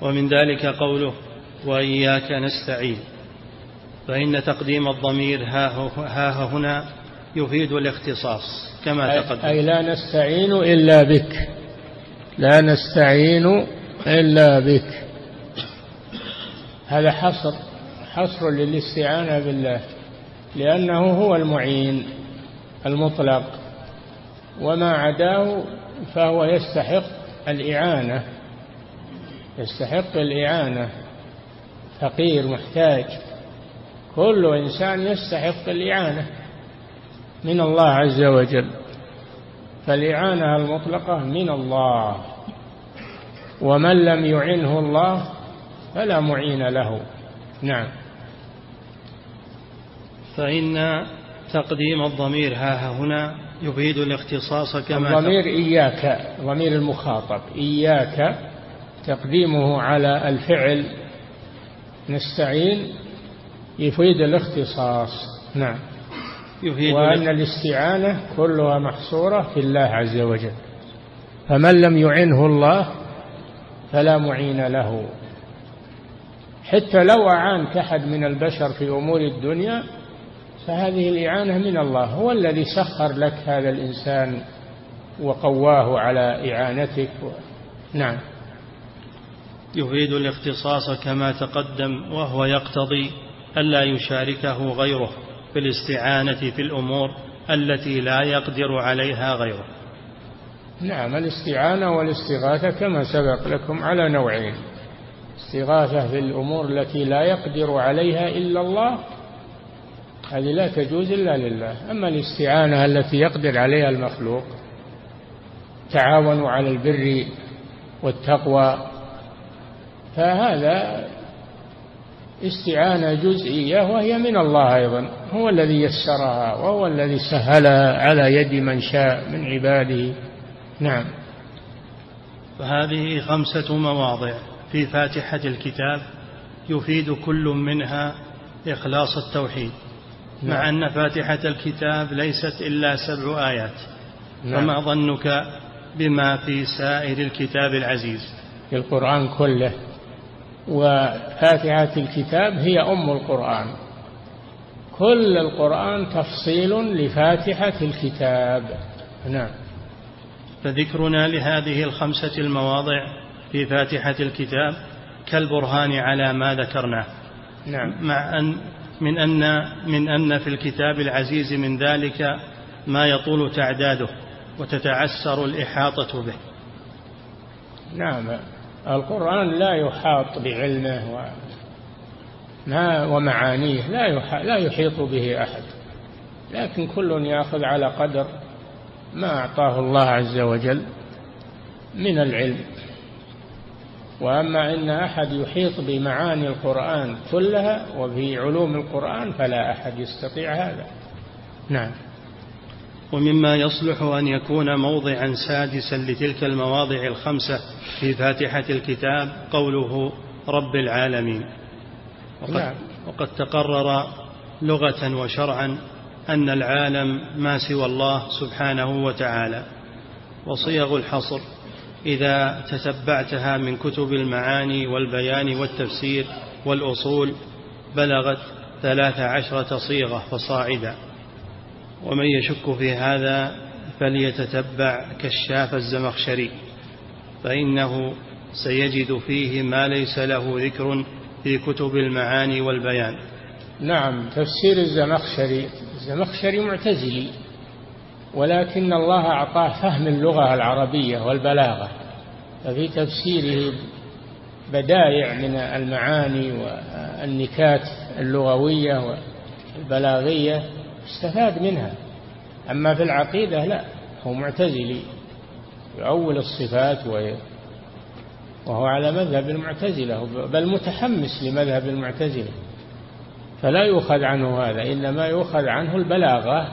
ومن ذلك قوله وإياك نستعين فإن تقديم الضمير ها هنا يفيد الاختصاص كما تقدم. أي لا نستعين إلا بك. لا نستعين إلا بك. هذا حصر حصر للاستعانة بالله لأنه هو المعين المطلق. وما عداه فهو يستحق الإعانة يستحق الإعانة. فقير محتاج. كل إنسان يستحق الإعانة. من الله عز وجل فالإعانة المطلقة من الله. ومن لم يعنه الله فلا معين له. نعم. فإن تقديم الضمير ها هنا يفيد الاختصاص كما الضمير إياك ضمير المخاطب. إياك تقديمه على الفعل نستعين يفيد الاختصاص. نعم. يفيد وأن الاستعانة كلها محصورة في الله عز وجل. فمن لم يعنه الله فلا معين له. حتى لو أعانك أحد من البشر في أمور الدنيا فهذه الإعانة من الله. هو الذي سخر لك هذا الإنسان وقواه على إعانتك. و... نعم. يفيد الاختصاص كما تقدم وهو يقتضي ألا يشاركه غيره. في الاستعانة في الأمور التي لا يقدر عليها غيره. نعم الاستعانة والاستغاثة كما سبق لكم على نوعين. استغاثة في الأمور التي لا يقدر عليها إلا الله هذه لا تجوز إلا لله. أما الاستعانة التي يقدر عليها المخلوق تعاونوا على البر والتقوى فهذا استعانة جزئية وهي من الله أيضا. هو الذي يسرها وهو الذي سهلها على يد من شاء من عباده. نعم. فهذه خمسة مواضع في فاتحة الكتاب يفيد كل منها إخلاص التوحيد. نعم. مع أن فاتحة الكتاب ليست إلا سبع آيات. نعم. فما ظنك بما في سائر الكتاب العزيز؟ في القرآن كله. وفاتحة الكتاب هي أم القرآن. كل القرآن تفصيل لفاتحة الكتاب. نعم. فذكرنا لهذه الخمسة المواضع في فاتحة الكتاب كالبرهان على ما ذكرناه. نعم. مع أن من أن من أن في الكتاب العزيز من ذلك ما يطول تعداده وتتعسر الإحاطة به. نعم. القرآن لا يحاط بعلمه ومعانيه لا لا يحيط به أحد. لكن كل يأخذ على قدر ما أعطاه الله عز وجل من العلم. وأما إن أحد يحيط بمعاني القرآن كلها وبعلوم القرآن فلا أحد يستطيع هذا. نعم. ومما يصلح أن يكون موضعا سادسا لتلك المواضع الخمسة في فاتحة الكتاب قوله رب العالمين. وقد, نعم. وقد تقرر لغة وشرعا أن العالم ما سوى الله سبحانه وتعالى. وصيغ الحصر إذا تتبعتها من كتب المعاني والبيان والتفسير والأصول بلغت ثلاث عشرة صيغة فصاعدا. ومن يشك في هذا فليتتبع كشاف الزمخشري فإنه سيجد فيه ما ليس له ذكر في كتب المعاني والبيان. نعم تفسير الزمخشري الزمخشري معتزلي ولكن الله أعطاه فهم اللغة العربية والبلاغة ففي تفسيره بدائع من المعاني والنكات اللغوية والبلاغية. استفاد منها. أما في العقيدة لا هو معتزلي. يؤول الصفات وهو على مذهب المعتزلة بل متحمس لمذهب المعتزلة. فلا يؤخذ عنه هذا إنما يؤخذ عنه البلاغة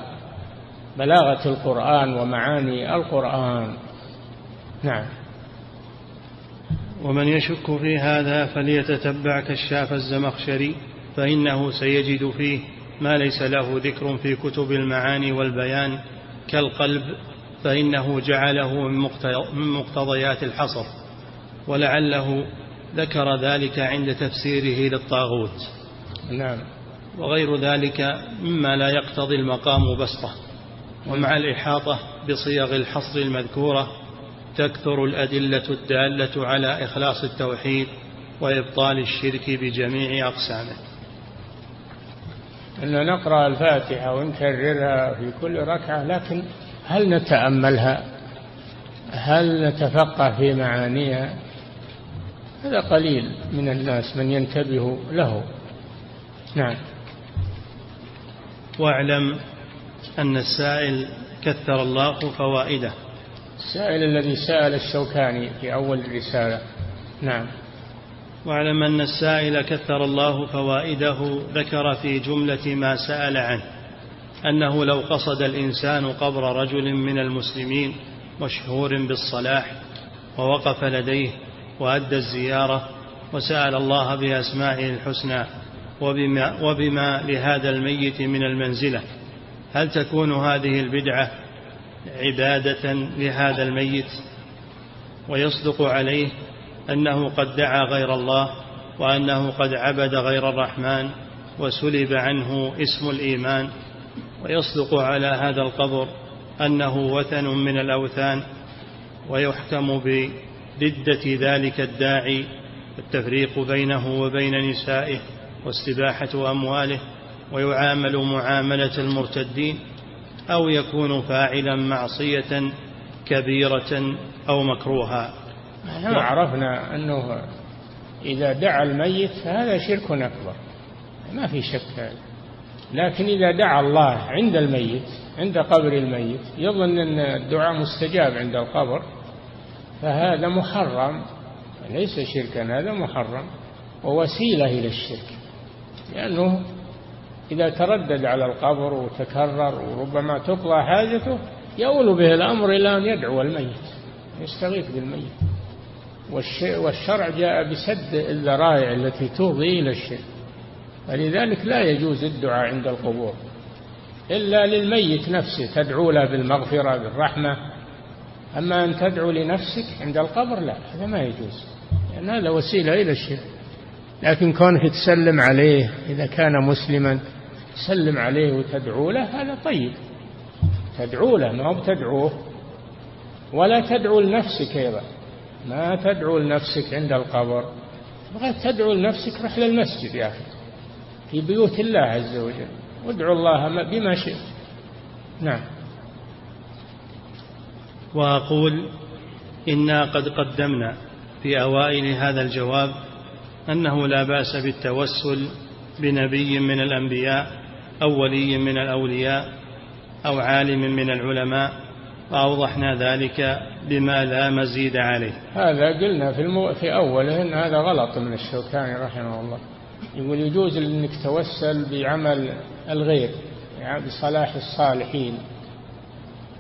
بلاغة القرآن ومعاني القرآن. نعم. ومن يشك في هذا فليتتبع كشاف الزمخشري فإنه سيجد فيه. ما ليس له ذكر في كتب المعاني والبيان كالقلب فإنه جعله من مقتضيات الحصر ولعله ذكر ذلك عند تفسيره للطاغوت. نعم. وغير ذلك مما لا يقتضي المقام بسطة ومع الإحاطة بصيغ الحصر المذكورة تكثر الأدلة الدالة على إخلاص التوحيد وإبطال الشرك بجميع أقسامه. أن نقرأ الفاتحة ونكررها في كل ركعة لكن هل نتأملها؟ هل نتفقه في معانيها؟ هذا قليل من الناس من ينتبه له. نعم. واعلم أن السائل كثر الله فوائده. السائل الذي سأل الشوكاني في أول الرسالة. نعم. واعلم أن السائل كثر الله فوائده ذكر في جملة ما سأل عنه أنه لو قصد الإنسان قبر رجل من المسلمين مشهور بالصلاح ووقف لديه وأدى الزيارة وسأل الله بأسمائه الحسنى وبما, وبما لهذا الميت من المنزلة هل تكون هذه البدعة عبادة لهذا الميت ويصدق عليه؟ أنه قد دعا غير الله وأنه قد عبد غير الرحمن وسلب عنه اسم الإيمان ويصدق على هذا القبر أنه وثن من الأوثان ويحكم بردة ذلك الداعي التفريق بينه وبين نسائه واستباحة أمواله ويعامل معاملة المرتدين أو يكون فاعلا معصية كبيرة أو مكروها نحن عرفنا أنه إذا دعا الميت فهذا شرك أكبر. ما في شك هذا. لكن إذا دعا الله عند الميت عند قبر الميت يظن أن الدعاء مستجاب عند القبر فهذا محرم. ليس شركا هذا محرم. ووسيلة إلى الشرك. لأنه إذا تردد على القبر وتكرر وربما تقضى حاجته يؤول به الأمر إلى أن يدعو الميت يستغيث بالميت. والشرع جاء بسد الذرائع التي تفضي إلى الشرك. فلذلك لا يجوز الدعاء عند القبور. إلا للميت نفسه تدعو له بالمغفرة بالرحمة. أما أن تدعو لنفسك عند القبر لا هذا ما يجوز. لأن هذا وسيلة إلى الشرك. لكن كونك تسلم عليه إذا كان مسلما تسلم عليه وتدعو له هذا طيب. تدعو له ما هو بتدعوه. ولا تدعو لنفسك أيضا. ما تدعو لنفسك عند القبر. بغيت تدعو لنفسك رح للمسجد يا أخي. في بيوت الله عز وجل. وادعو الله بما شئت. نعم. وأقول إنا قد قدمنا في أوائل هذا الجواب أنه لا بأس بالتوسل بنبي من الأنبياء أو ولي من الأولياء أو عالم من العلماء وأوضحنا ذلك بما لا مزيد عليه. هذا قلنا في, المو... في أوله أن هذا غلط من الشوكاني رحمه الله. يقول يجوز أنك توسل بعمل الغير يعني بصلاح الصالحين.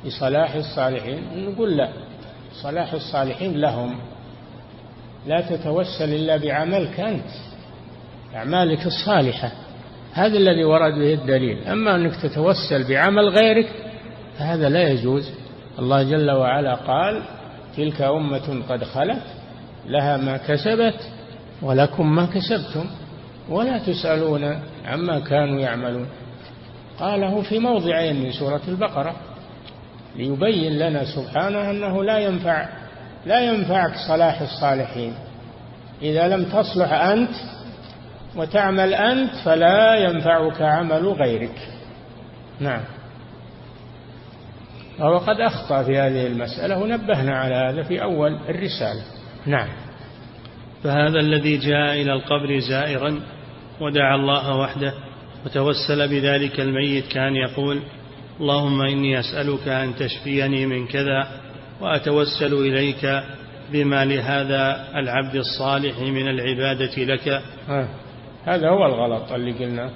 بصلاح الصالحين؟ نقول لا. صلاح الصالحين لهم. لا تتوسل إلا بعملك أنت أعمالك الصالحة. هذا الذي ورد به الدليل. أما أنك تتوسل بعمل غيرك فهذا لا يجوز. الله جل وعلا قال تلك أمة قد خلت لها ما كسبت ولكم ما كسبتم ولا تسألون عما كانوا يعملون. قاله في موضعين من سورة البقرة ليبين لنا سبحانه أنه لا ينفع لا ينفعك صلاح الصالحين. إذا لم تصلح أنت وتعمل أنت فلا ينفعك عمل غيرك. نعم. وهو قد أخطأ في هذه المسألة ونبهنا على هذا في أول الرسالة. نعم. فهذا الذي جاء إلى القبر زائرا ودعا الله وحده وتوسل بذلك الميت كان يقول اللهم إني أسألك أن تشفيني من كذا وأتوسل إليك بما لهذا العبد الصالح من العبادة لك. هذا هو الغلط اللي قلنا.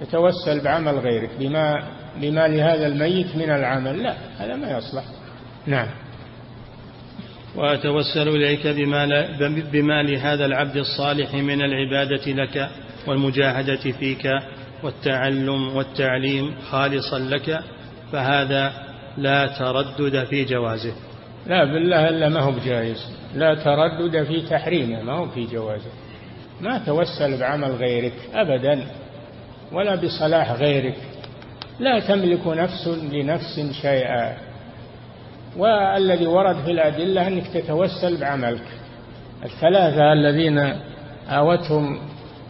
تتوسل بعمل غيرك بما بما لهذا الميت من العمل. لا هذا ما يصلح. نعم. وأتوسل إليك بما, بما لهذا العبد الصالح من العبادة لك والمجاهدة فيك والتعلم والتعليم خالصا لك فهذا لا تردد في جوازه. لا بالله إلا ما هو بجائز. لا تردد في تحريمه ما هو في جوازه. ما توسل بعمل غيرك أبدا ولا بصلاح غيرك. لا تملك نفس لنفس شيئا. والذي ورد في الأدلة أنك تتوسل بعملك. الثلاثة الذين آوتهم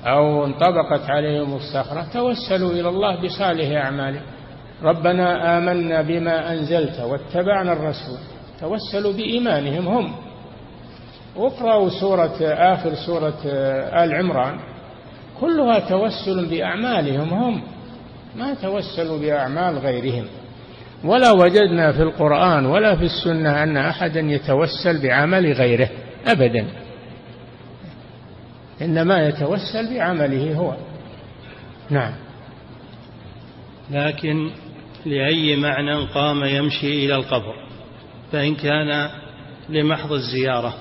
أو انطبقت عليهم الصخرة توسلوا إلى الله بصالح أعمالهم. ربنا آمنا بما أنزلت واتبعنا الرسول. توسلوا بإيمانهم هم. واقرأوا سورة آخر سورة آل عمران. كلها توسل بأعمالهم هم. ما توسلوا بأعمال غيرهم. ولا وجدنا في القرآن ولا في السنة أن أحدا يتوسل بعمل غيره أبدا. إنما يتوسل بعمله هو. نعم. لكن لأي معنى قام يمشي إلى القبر؟ فإن كان لمحض الزيارة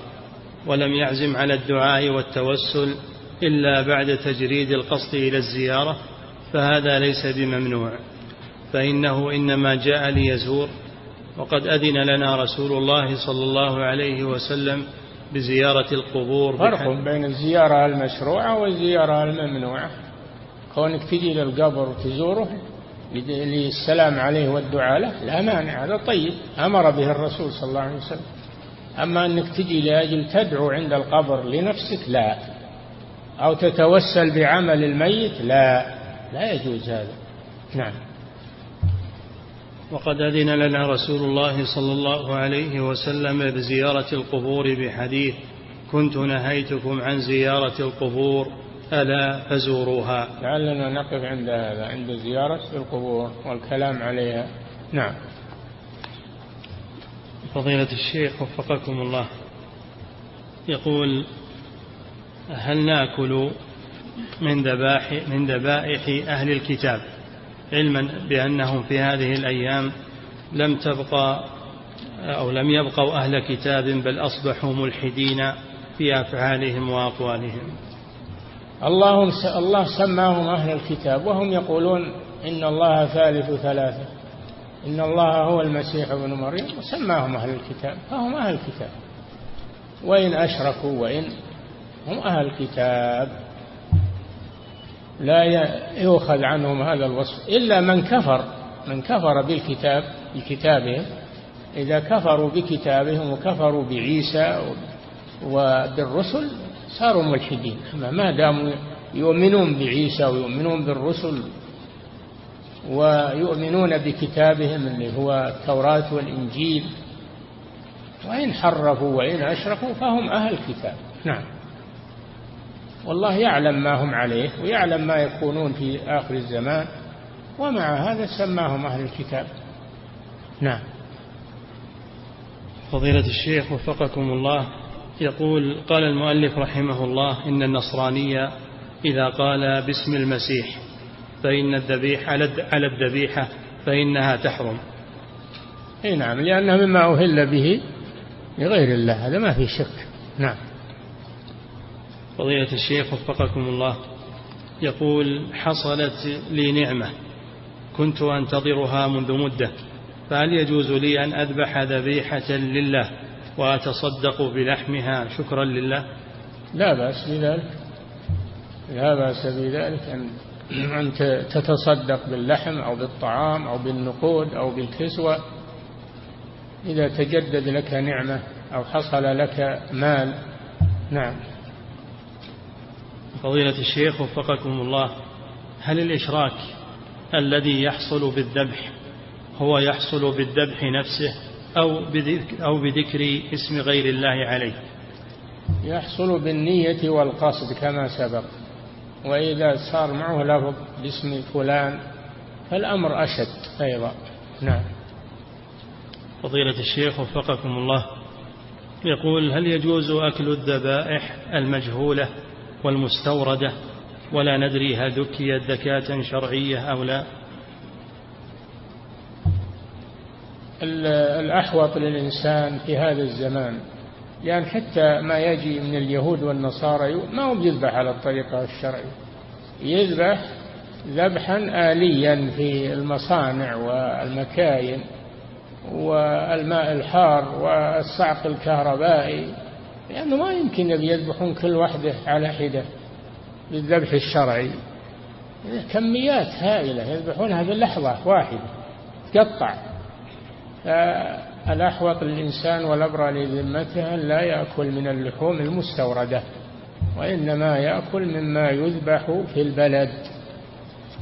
ولم يعزم على الدعاء والتوسل إلا بعد تجريد القصد إلى الزيارة فهذا ليس بممنوع. فإنه إنما جاء ليزور. وقد أذن لنا رسول الله صلى الله عليه وسلم بزيارة القبور فرق بين الزيارة المشروعة والزيارة الممنوعة. كونك تجي للقبر وتزوره للسلام عليه والدعاء له لا مانع هذا طيب. أمر به الرسول صلى الله عليه وسلم. أما أنك تجي لأجل تدعو عند القبر لنفسك لا. أو تتوسل بعمل الميت لا. لا يجوز هذا. نعم. وقد أذن لنا رسول الله صلى الله عليه وسلم بزيارة القبور بحديث كنت نهيتكم عن زيارة القبور ألا فزوروها. لعلنا نقف عند هذا عند زيارة القبور والكلام عليها. نعم. فضيلة الشيخ وفقكم الله يقول هل نأكل من ذبائح من ذبائح أهل الكتاب علما بأنهم في هذه الأيام لم تبقى أو لم يبقوا أهل كتاب بل أصبحوا ملحدين في أفعالهم وأقوالهم. الله الله سماهم أهل الكتاب وهم يقولون إن الله ثالث ثلاثة إن الله هو المسيح ابن مريم وسماهم أهل الكتاب. فهم أهل الكتاب. وإن أشركوا وإن هم أهل الكتاب. لا يؤخذ عنهم هذا الوصف إلا من كفر من كفر بالكتاب بكتابهم. إذا كفروا بكتابهم وكفروا بعيسى وبالرسل صاروا ملحدين. أما ما داموا يؤمنون بعيسى ويؤمنون بالرسل ويؤمنون بكتابهم اللي هو التوراة والإنجيل وإن حرفوا وإن أشركوا فهم أهل الكتاب. نعم. والله يعلم ما هم عليه ويعلم ما يكونون في آخر الزمان ومع هذا سماهم أهل الكتاب. نعم. فضيلة الشيخ وفقكم الله يقول قال المؤلف رحمه الله إن النصرانية إذا قال باسم المسيح فإن الذبيح على الذبيحة فإنها تحرم. أي نعم لأنها مما أهل به لغير الله هذا ما في شك. نعم. فضيلة الشيخ وفقكم الله. يقول حصلت لي نعمة كنت أنتظرها منذ مدة فهل يجوز لي أن أذبح ذبيحة لله وأتصدق بلحمها شكرا لله؟ لا بأس بذلك لا بأس بذلك أن أن تتصدق باللحم أو بالطعام أو بالنقود أو بالكسوة. إذا تجدد لك نعمة أو حصل لك مال نعم. فضيلة الشيخ وفقكم الله هل الإشراك الذي يحصل بالذبح هو يحصل بالذبح نفسه أو أو بذكر اسم غير الله عليه؟ يحصل بالنية والقصد كما سبق وإذا صار معه لفظ باسم فلان فالأمر أشد أيضا. نعم. فضيلة الشيخ وفقكم الله يقول هل يجوز أكل الذبائح المجهولة والمستوردة ولا ندري هل ذكيت ذكاة شرعية أو لا. الأحوط للإنسان في هذا الزمان يعني حتى ما يجي من اليهود والنصارى ما هو بيذبح على الطريقة الشرعية. يذبح ذبحا آليا في المصانع والمكاين والماء الحار والصعق الكهربائي. لأنه ما يمكن يذبحون كل وحده على حدة بالذبح الشرعي. كميات هائلة يذبحونها باللحظة واحدة تقطع. فالأحوط للإنسان والأبرى لذمته لا يأكل من اللحوم المستوردة وإنما يأكل مما يذبح في البلد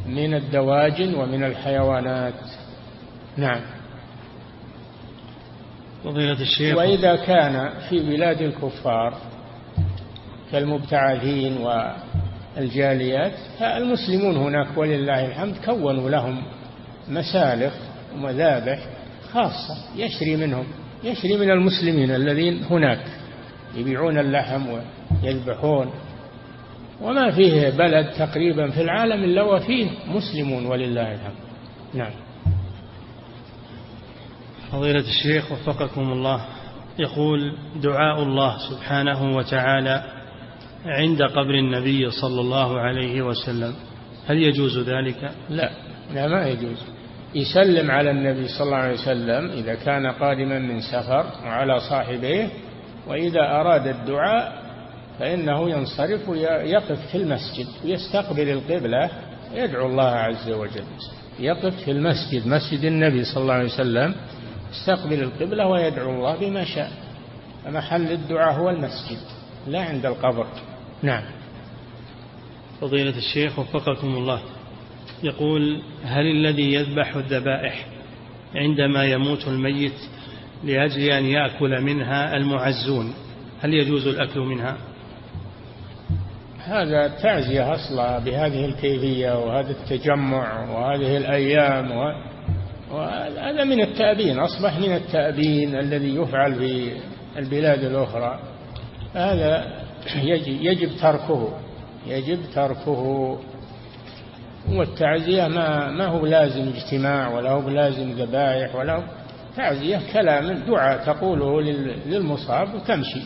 من الدواجن ومن الحيوانات. نعم. فضيلة الشيخ. وإذا كان في بلاد الكفار كالمبتعثين والجاليات فالمسلمون هناك ولله الحمد كونوا لهم مسالخ ومذابح خاصة يشري منهم يشري من المسلمين الذين هناك يبيعون اللحم ويذبحون. وما فيه بلد تقريبا في العالم إلا وفيه مسلمون ولله الحمد. نعم. فضيلة الشيخ وفقكم الله. يقول دعاء الله سبحانه وتعالى عند قبر النبي صلى الله عليه وسلم. هل يجوز ذلك؟ لا لا ما يجوز. يسلم على النبي صلى الله عليه وسلم إذا كان قادما من سفر وعلى صاحبيه وإذا أراد الدعاء فإنه ينصرف ويقف في المسجد ويستقبل القبلة يدعو الله عز وجل. يقف في المسجد مسجد النبي صلى الله عليه وسلم يستقبل القبلة ويدعو الله بما شاء. فمحل الدعاء هو المسجد لا عند القبر. نعم. فضيلة الشيخ وفقكم الله. يقول هل الذي يذبح الذبائح عندما يموت الميت لأجل أن يأكل منها المعزون هل يجوز الأكل منها؟ هذا تعزية أصلا بهذه الكيفية وهذا التجمع وهذه الأيام وهذا من التأبين أصبح من التأبين الذي يفعل في البلاد الأخرى. هذا يجب, يجب تركه يجب تركه. والتعزية ما ما هو لازم اجتماع ولا هو لازم ذبائح ولا هو تعزية كلام دعاء تقوله للمصاب وتمشي.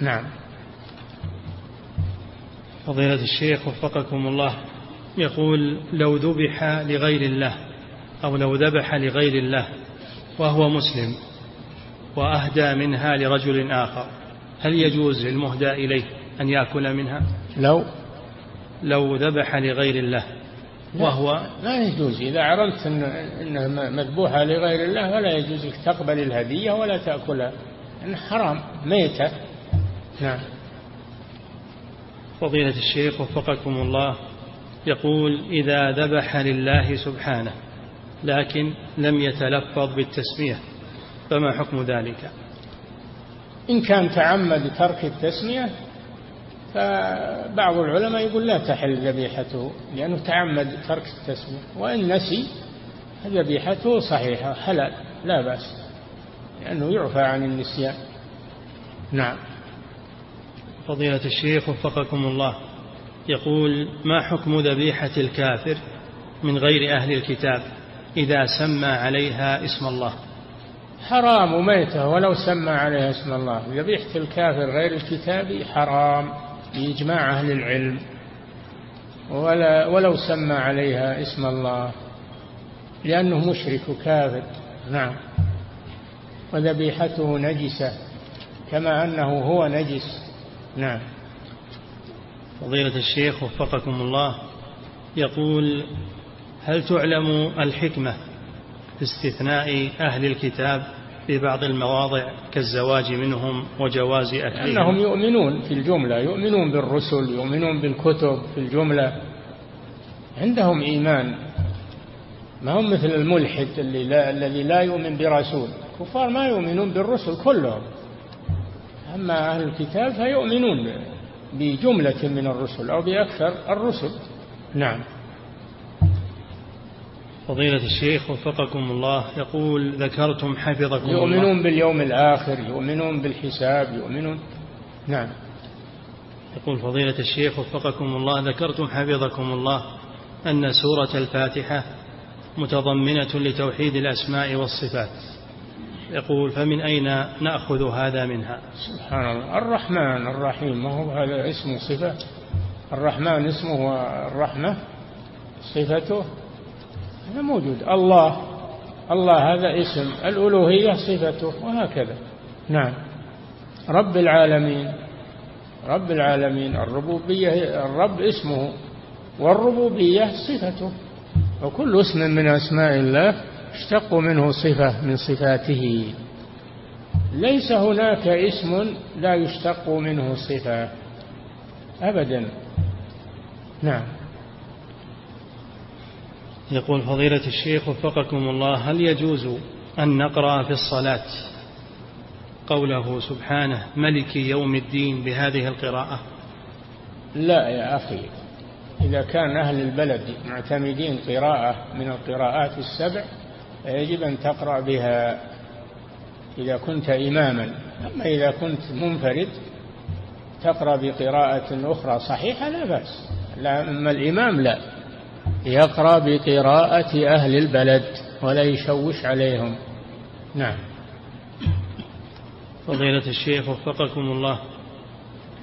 نعم. فضيلة الشيخ وفقكم الله يقول لو ذبح لغير الله أو لو ذبح لغير الله وهو مسلم وأهدى منها لرجل آخر هل يجوز للمهدى إليه أن يأكل منها؟ لو؟ لو ذبح لغير الله وهو لا يجوز. إذا عرفت إن إنها مذبوحة لغير الله فلا يجوز لك تقبل الهدية ولا تأكلها. إن حرام ميتة. نعم. فضيلة الشيخ وفقكم الله يقول إذا ذبح لله سبحانه لكن لم يتلفظ بالتسمية فما حكم ذلك؟ إن كان تعمد ترك التسمية فبعض العلماء يقول لا تحل ذبيحته لأنه تعمد ترك التسمية وإن نسي ذبيحته صحيحة حلال لا بأس لأنه يعفى عن النسيان. نعم. فضيلة الشيخ وفقكم الله يقول ما حكم ذبيحة الكافر من غير أهل الكتاب؟ إذا سمى عليها اسم الله. حرام ميتة ولو سمى عليها اسم الله. ذبيحة الكافر غير الكتابي حرام بإجماع أهل العلم. ولا ولو سمى عليها اسم الله. لأنه مشرك كافر. نعم. وذبيحته نجسة كما أنه هو نجس. نعم. فضيلة الشيخ وفقكم الله يقول هل تعلم الحكمة في استثناء أهل الكتاب في بعض المواضع كالزواج منهم وجواز أكلهم؟ أنهم يؤمنون في الجملة يؤمنون بالرسل يؤمنون بالكتب في الجملة. عندهم إيمان. ما هم مثل الملحد اللي لا الذي لا يؤمن برسول. الكفار ما يؤمنون بالرسل كلهم. أما أهل الكتاب فيؤمنون بجملة من الرسل أو بأكثر الرسل. نعم. فضيلة الشيخ وفقكم الله. يقول ذكرتم حفظكم يؤمنون الله باليوم الآخر يؤمنون بالحساب يؤمنون نعم. يقول فضيلة الشيخ وفقكم الله ذكرتم حفظكم الله أن سورة الفاتحة متضمنة لتوحيد الأسماء والصفات. يقول فمن أين نأخذ هذا منها؟ سبحان الله. الرحمن الرحيم. ما هو هذا؟ اسمه صفة. الرحمن اسمه الرحمة صفته هذا موجود. الله. الله هذا اسم. الألوهية صفته. وهكذا. نعم. رب العالمين. رب العالمين. الربوبية الرب اسمه. والربوبية صفته. وكل اسم من أسماء الله اشتق منه صفة من صفاته. ليس هناك اسم لا يشتق منه صفة. أبدا. نعم. يقول فضيلة الشيخ وفقكم الله هل يجوز أن نقرأ في الصلاة قوله سبحانه ملك يوم الدين بهذه القراءة؟ لا يا أخي إذا كان أهل البلد معتمدين قراءة من القراءات السبع فيجب أن تقرأ بها إذا كنت إماما. أما إذا كنت منفرد تقرأ بقراءة أخرى صحيحة لا بأس. لا أما الإمام لا. يقرأ بقراءة أهل البلد ولا يشوش عليهم. نعم. فضيلة الشيخ وفقكم الله.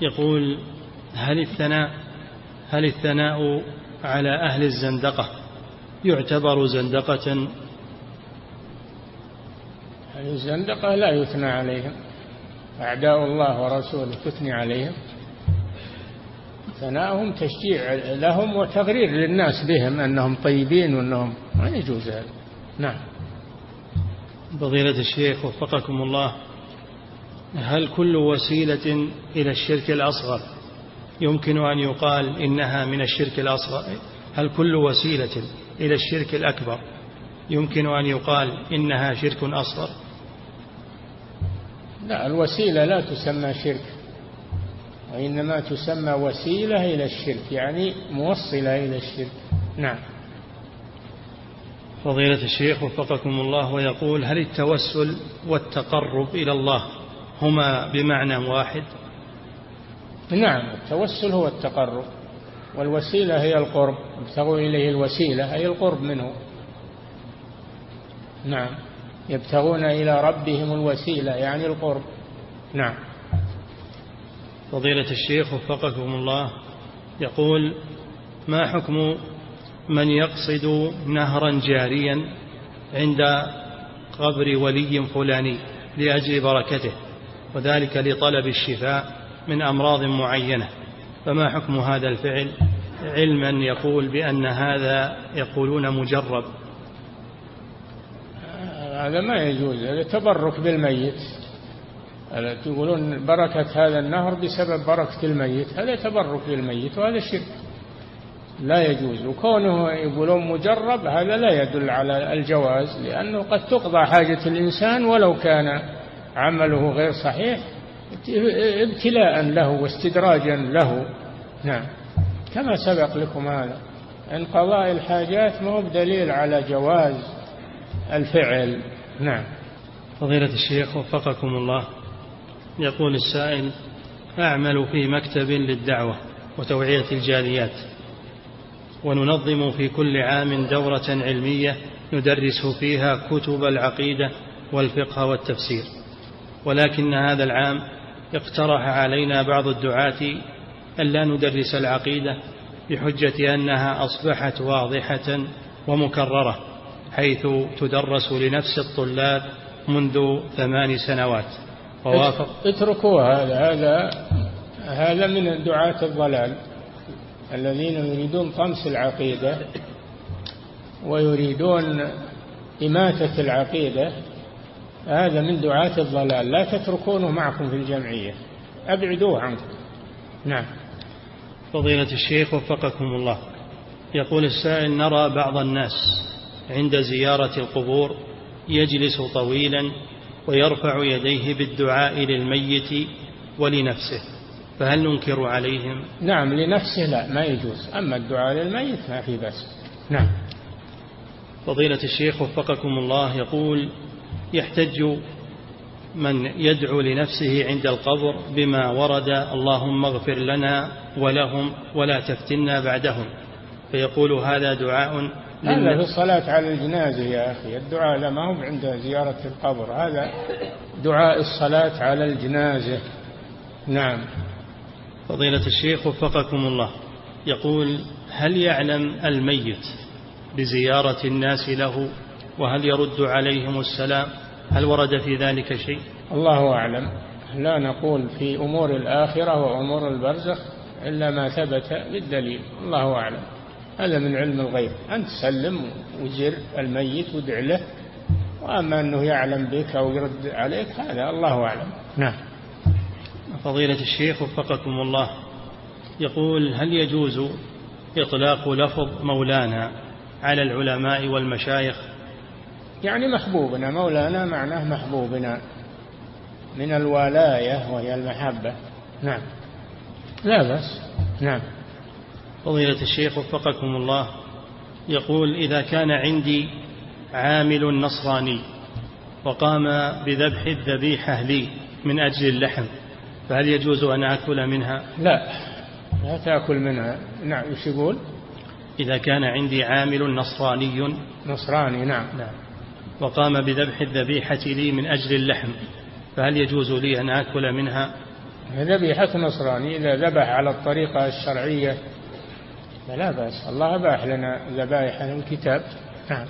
يقول هل الثناء هل الثناء على أهل الزندقة؟ يعتبر زندقة. أهل الزندقة لا يثنى عليهم. أعداء الله ورسوله تثني عليهم. ثناءهم تشجيع لهم وتغرير للناس بهم أنهم طيبين وأنهم ما يجوز هذا. نعم. فضيلة الشيخ وفقكم الله هل كل وسيلة إلى الشرك الأصغر يمكن أن يقال إنها من الشرك الأصغر؟ هل كل وسيلة إلى الشرك الأكبر يمكن أن يقال إنها شرك أصغر؟ لا الوسيلة لا تسمى شرك. وإنما تسمى وسيلة إلى الشرك يعني موصلة إلى الشرك. نعم. فضيلة الشيخ وفقكم الله ويقول هل التوسل والتقرب إلى الله هما بمعنى واحد؟ نعم التوسل هو التقرب والوسيلة هي القرب. ابتغوا إليه الوسيلة أي القرب منه. نعم. يبتغون إلى ربهم الوسيلة يعني القرب. نعم. فضيلة الشيخ وفقكم الله يقول ما حكم من يقصد نهرا جاريا عند قبر ولي فلاني لأجل بركته وذلك لطلب الشفاء من أمراض معينة؟ فما حكم هذا الفعل؟ علما يقول بأن هذا يقولون مجرب. هذا ما يجوز هذا تبرك بالميت. يقولون بركة هذا النهر بسبب بركة الميت؟ هذا تبرك بالميت وهذا شرك. لا يجوز. وكونه يقولون مجرب هذا لا يدل على الجواز لأنه قد تقضى حاجة الإنسان ولو كان عمله غير صحيح ابتلاء له واستدراجا له. نعم. كما سبق لكم هذا. أن قضاء الحاجات ما هو بدليل على جواز الفعل. نعم. فضيلة الشيخ وفقكم الله. يقول السائل أعمل في مكتب للدعوة وتوعية الجاليات وننظم في كل عام دورة علمية ندرس فيها كتب العقيدة والفقه والتفسير. ولكن هذا العام اقترح علينا بعض الدعاة ألا ندرس العقيدة بحجة أنها أصبحت واضحة ومكررة حيث تدرس لنفس الطلاب منذ ثمان سنوات. ووافق اتركوا هذا هذا هذا من دعاة الضلال. الذين يريدون طمس العقيدة ويريدون إماتة العقيدة هذا من دعاة الضلال. لا تتركونه معكم في الجمعية. أبعدوه عنكم. نعم. فضيلة الشيخ وفقكم الله. يقول السائل نرى بعض الناس عند زيارة القبور يجلس طويلا ويرفع يديه بالدعاء للميت ولنفسه فهل ننكر عليهم؟ نعم لنفسه لا ما يجوز. أما الدعاء للميت ما في بس نعم. فضيلة الشيخ وفقكم الله يقول يحتج من يدعو لنفسه عند القبر بما ورد اللهم اغفر لنا ولهم ولا تفتنا بعدهم فيقول هذا دعاء هذا في الصلاة على الجنازة يا أخي الدعاء لا ما هو عند زيارة القبر هذا دعاء الصلاة على الجنازة. نعم. فضيلة الشيخ وفقكم الله. يقول هل يعلم الميت بزيارة الناس له وهل يرد عليهم السلام؟ هل ورد في ذلك شيء؟ الله أعلم. لا نقول في أمور الآخرة وأمور البرزخ إلا ما ثبت بالدليل. الله أعلم. هذا من علم الغيب. أنت سلم وزر الميت وادع له وأما أنه يعلم بك أو يرد عليك هذا الله أعلم. نعم. فضيلة الشيخ وفقكم الله يقول هل يجوز إطلاق لفظ مولانا على العلماء والمشايخ؟ يعني محبوبنا مولانا معناه محبوبنا من الولاية وهي المحبة. نعم. لا بس نعم. فضيلة الشيخ وفقكم الله يقول إذا كان عندي عامل نصراني وقام بذبح الذبيحة لي من أجل اللحم فهل يجوز أن أكل منها؟ لا لا تأكل منها. نعم إيش يقول؟ إذا كان عندي عامل نصراني نصراني نعم. نعم وقام بذبح الذبيحة لي من أجل اللحم فهل يجوز لي أن أكل منها؟ ذبيحة نصراني إذا ذبح على الطريقة الشرعية فلا بأس. الله أباح لنا ذبائح من الكتاب. نعم.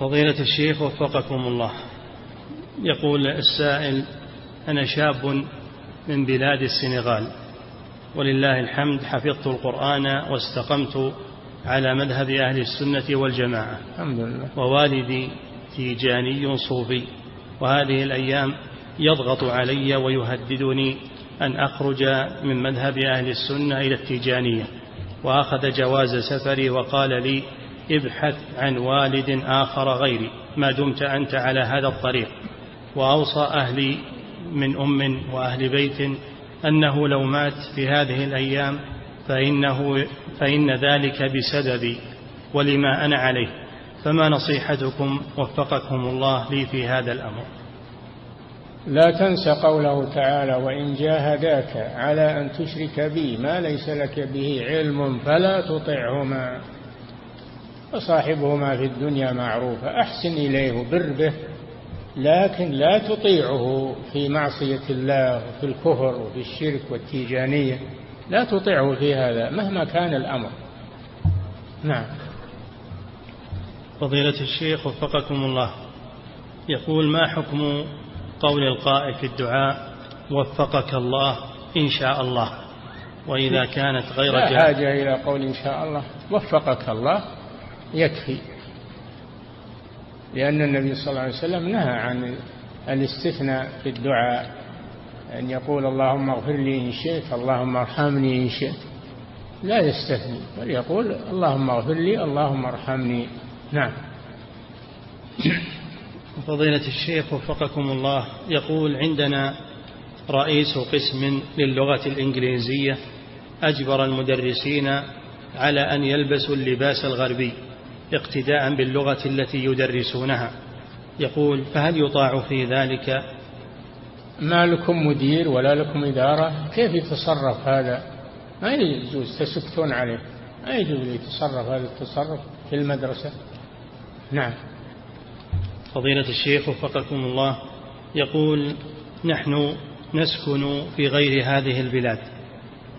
فضيلة الشيخ وفقكم الله. يقول السائل أنا شاب من بلاد السنغال. ولله الحمد حفظت القرآن واستقمت على مذهب أهل السنة والجماعة. الحمد لله. ووالدي تيجاني صوفي. وهذه الأيام يضغط علي ويهددني أن أخرج من مذهب أهل السنة إلى التيجانية وأخذ جواز سفري وقال لي ابحث عن والد آخر غيري ما دمت أنت على هذا الطريق. وأوصى أهلي من أم وأهل بيت أنه لو مات في هذه الأيام فإنه فإن ذلك بسببي ولما أنا عليه فما نصيحتكم وفقكم الله لي في هذا الأمر. لا تنس قوله تعالى وإن جاهداك على أن تشرك بي ما ليس لك به علم فلا تطعهما. وصاحبهما في الدنيا معروفة أحسن إليه وبر به لكن لا تطيعه في معصية الله وفي الكفر وفي الشرك والتيجانية. لا تطيعه في هذا مهما كان الأمر. نعم. فضيلة الشيخ وفقكم الله يقول ما حكم قول القائل في الدعاء وفقك الله إن شاء الله. وإذا كانت غير لا حاجة إلى قول إن شاء الله. وفقك الله يكفي. لأن النبي صلى الله عليه وسلم نهى عن الاستثناء في الدعاء أن يقول اللهم اغفر لي إن شئت اللهم ارحمني إن شئت. لا يستثني بل يقول اللهم اغفر لي اللهم ارحمني. نعم. فضيلة الشيخ وفقكم الله يقول عندنا رئيس قسم للغة الإنجليزية أجبر المدرسين على أن يلبسوا اللباس الغربي اقتداء باللغة التي يدرسونها. يقول فهل يطاع في ذلك؟ ما لكم مدير ولا لكم إدارة؟ كيف يتصرف هذا؟ ما يجوز تسكتون عليه. ما يجوز يتصرف هذا التصرف في المدرسة. نعم. فضيلة الشيخ وفقكم الله يقول نحن نسكن في غير هذه البلاد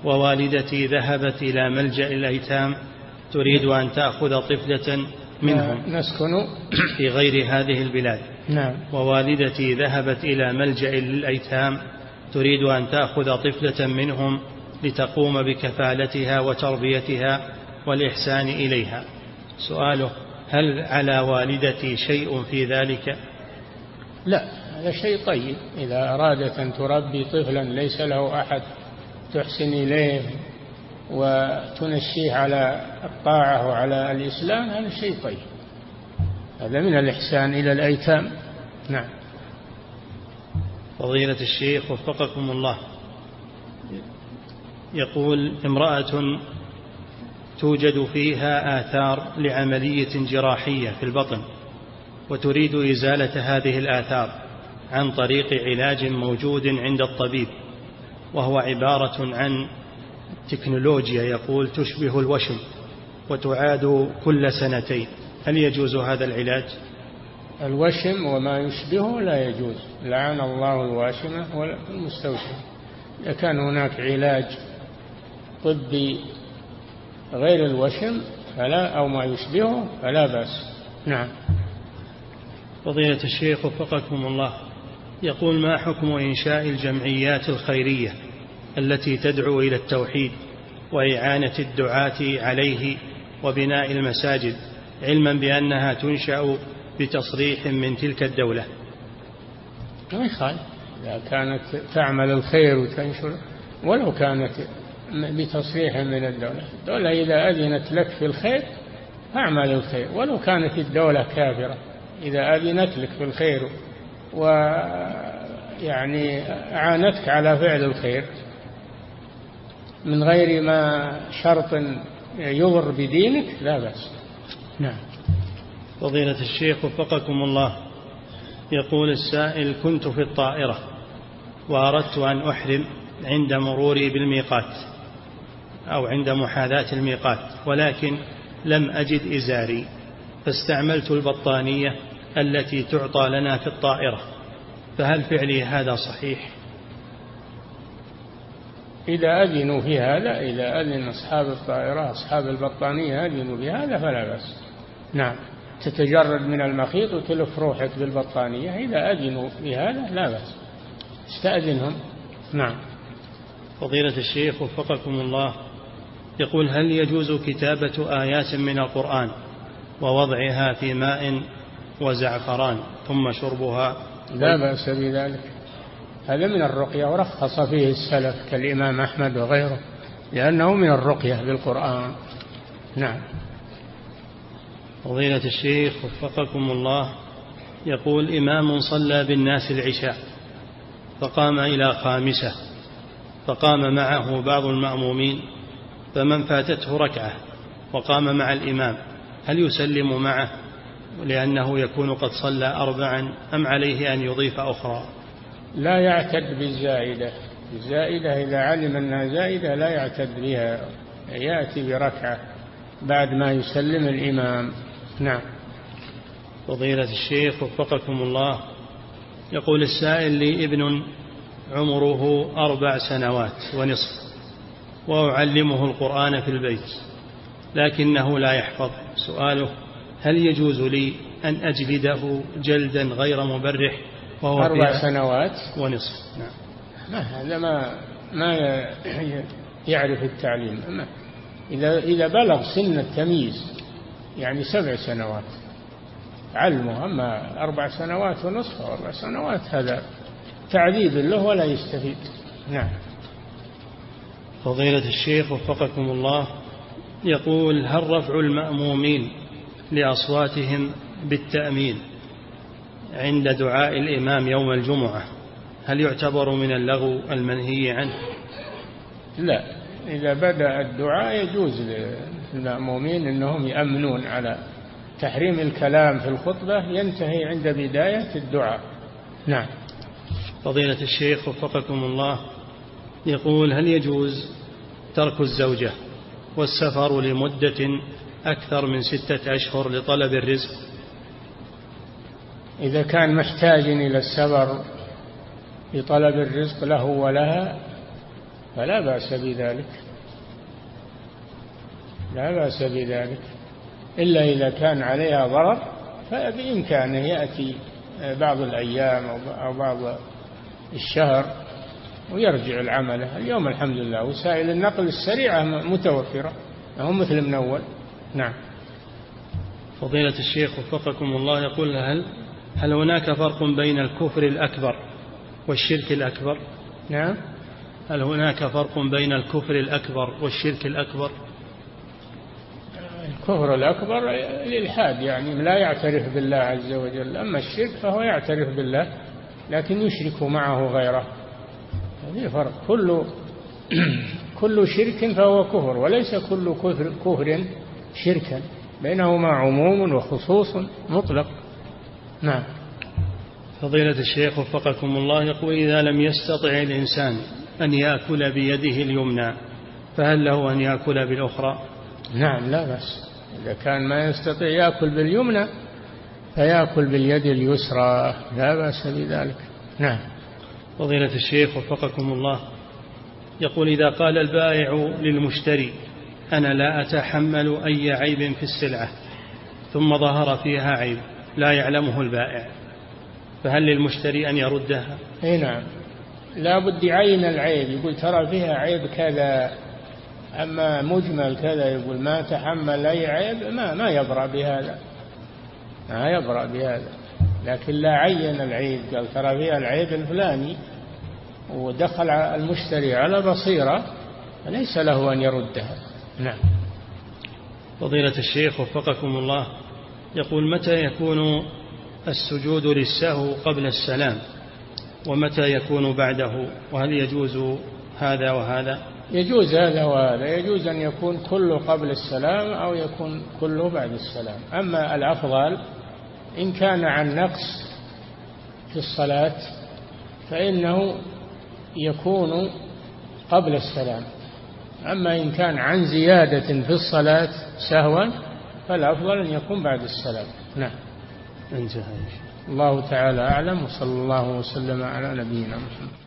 ووالدتي ذهبت إلى ملجأ الأيتام تريد أن تأخذ طفلة منهم نسكن. في غير هذه البلاد. نعم. ووالدتي ذهبت إلى ملجأ للأيتام تريد أن تأخذ طفلة منهم لتقوم بكفالتها وتربيتها والإحسان إليها. سؤاله هل على والدتي شيء في ذلك؟ لا هذا شيء طيب. إذا أرادت أن تربي طفلا ليس له أحد تحسن إليه وتنشيه على الطاعة وعلى الإسلام هذا شيء طيب. هذا من الإحسان إلى الأيتام. نعم. فضيلة الشيخ وفقكم الله. يقول امرأة توجد فيها آثار لعملية جراحية في البطن وتريد إزالة هذه الآثار عن طريق علاج موجود عند الطبيب وهو عبارة عن تكنولوجيا يقول تشبه الوشم وتعاد كل سنتين. هل يجوز هذا العلاج؟ الوشم وما يشبهه لا يجوز. لعن الله الواشمة والمستوشم. إذا كان هناك علاج طبي غير الوشم فلا أو ما يشبهه فلا بأس. نعم. فضيلة الشيخ وفقكم الله. يقول ما حكم إنشاء الجمعيات الخيرية التي تدعو إلى التوحيد وإعانة الدعاة عليه وبناء المساجد علما بأنها تنشأ بتصريح من تلك الدولة؟ ما يخالف. إذا كانت تعمل الخير وتنشر ولو كانت بتصريح من الدولة. الدولة إذا أذنت لك في الخير فاعمل الخير. ولو كانت الدولة كافرة إذا أذنت لك في الخير ويعني أعانتك على فعل الخير من غير ما شرط يضر بدينك لا بأس. نعم. فضيلة الشيخ وفقكم الله. يقول السائل كنت في الطائرة وأردت أن أحرم عند مروري بالميقات. أو عند محاذاة الميقات ولكن لم أجد إزاري فاستعملت البطانية التي تعطى لنا في الطائرة. فهل فعلي هذا صحيح؟ إذا أذنوا في هذا إذا أذن أصحاب الطائرة أصحاب البطانية أذنوا بهذا فلا بأس. نعم. تتجرد من المخيط وتلف روحك بالبطانية. إذا أذنوا في هذا لا بأس. استأذنهم. نعم. فضيلة الشيخ وفقكم الله يقول هل يجوز كتابة آيات من القرآن ووضعها في ماء وزعفران ثم شربها؟ لا بأس بذلك. هذا من الرقية ورخص فيه السلف كالإمام أحمد وغيره لأنه من الرقية بالقرآن. نعم. فضيلة الشيخ وفقكم الله يقول إمام صلى بالناس العشاء فقام إلى خامسة فقام معه بعض المأمومين فمن فاتته ركعة وقام مع الإمام هل يسلم معه لأنه يكون قد صلى أربعا أم عليه أن يضيف أخرى؟ لا يعتد بالزائدة. الزائدة إذا علم أنها زائدة لا يعتد بها. يأتي بركعة بعد ما يسلم الإمام. نعم. فضيلة الشيخ وفقكم الله. يقول السائل لي ابن عمره أربع سنوات ونصف. وأعلمه القرآن في البيت لكنه لا يحفظ. سؤاله هل يجوز لي أن أجلده جلدا غير مبرح وهو أربع سنوات. ونصف. نعم. ما هذا ما ما يعرف التعليم. ما إذا إذا بلغ سن التمييز يعني سبع سنوات. علمه أما أربع سنوات ونصف أربع سنوات هذا تعذيب له ولا يستفيد. نعم. فضيلة الشيخ وفقكم الله يقول هل رفع المأمومين لأصواتهم بالتأمين عند دعاء الإمام يوم الجمعة هل يعتبر من اللغو المنهي عنه؟ لا إذا بدأ الدعاء يجوز للمأمومين أنهم يأمنون على تحريم الكلام في الخطبة ينتهي عند بداية الدعاء. نعم. فضيلة الشيخ وفقكم الله يقول هل يجوز ترك الزوجة والسفر لمدة أكثر من ستة أشهر لطلب الرزق؟ إذا كان محتاج إلى السفر لطلب الرزق له ولها فلا بأس بذلك. لا بأس بذلك. إلا إذا كان عليها ضرر فبإمكانه يأتي بعض الأيام أو بعض الشهر ويرجع العمل. اليوم الحمد لله وسائل النقل السريعة متوفرة. هم مثل من أول. نعم. فضيلة الشيخ وفقكم الله يقول هل هل هناك فرق بين الكفر الأكبر والشرك الأكبر؟ نعم. هل هناك فرق بين الكفر الأكبر والشرك الأكبر؟ الكفر الأكبر الإلحاد يعني لا يعترف بالله عز وجل. أما الشرك فهو يعترف بالله لكن يشرك معه غيره. هذه فرق كل كل شرك فهو كفر وليس كل كفر, كفر شركا. بينهما عموم وخصوص مطلق. نعم. فضيلة الشيخ وفقكم الله يقول إذا لم يستطع الإنسان أن يأكل بيده اليمنى فهل له أن يأكل بالأخرى؟ نعم لا بأس. إذا كان ما يستطيع يأكل باليمنى فيأكل باليد اليسرى. لا بأس بذلك. نعم. فضيلة الشيخ وفقكم الله. يقول إذا قال البائع للمشتري أنا لا أتحمل أي عيب في السلعة ثم ظهر فيها عيب لا يعلمه البائع فهل للمشتري أن يردها أي نعم. لا بد يعين العيب. يقول ترى فيها عيب كذا أما مجمل كذا يقول ما تحمل أي عيب ما ما يبرأ بهذا. ما يبرأ بهذا. لكن لا عين العيب قال ترى فيها العيب الفلاني ودخل المشتري على بصيرة فليس له أن يردها نعم. فضيلة الشيخ وفقكم الله يقول متى يكون السجود للسهو قبل السلام؟ ومتى يكون بعده؟ وهل يجوز هذا وهذا؟ يجوز هذا وهذا. يجوز أن يكون كله قبل السلام أو يكون كله بعد السلام. أما الأفضل إن كان عن نقص في الصلاة فإنه يكون قبل السلام. أما إن كان عن زيادة في الصلاة سهوا فالأفضل أن يكون بعد السلام. نعم. انتهى الله تعالى أعلم وصلى الله وسلم على نبينا محمد.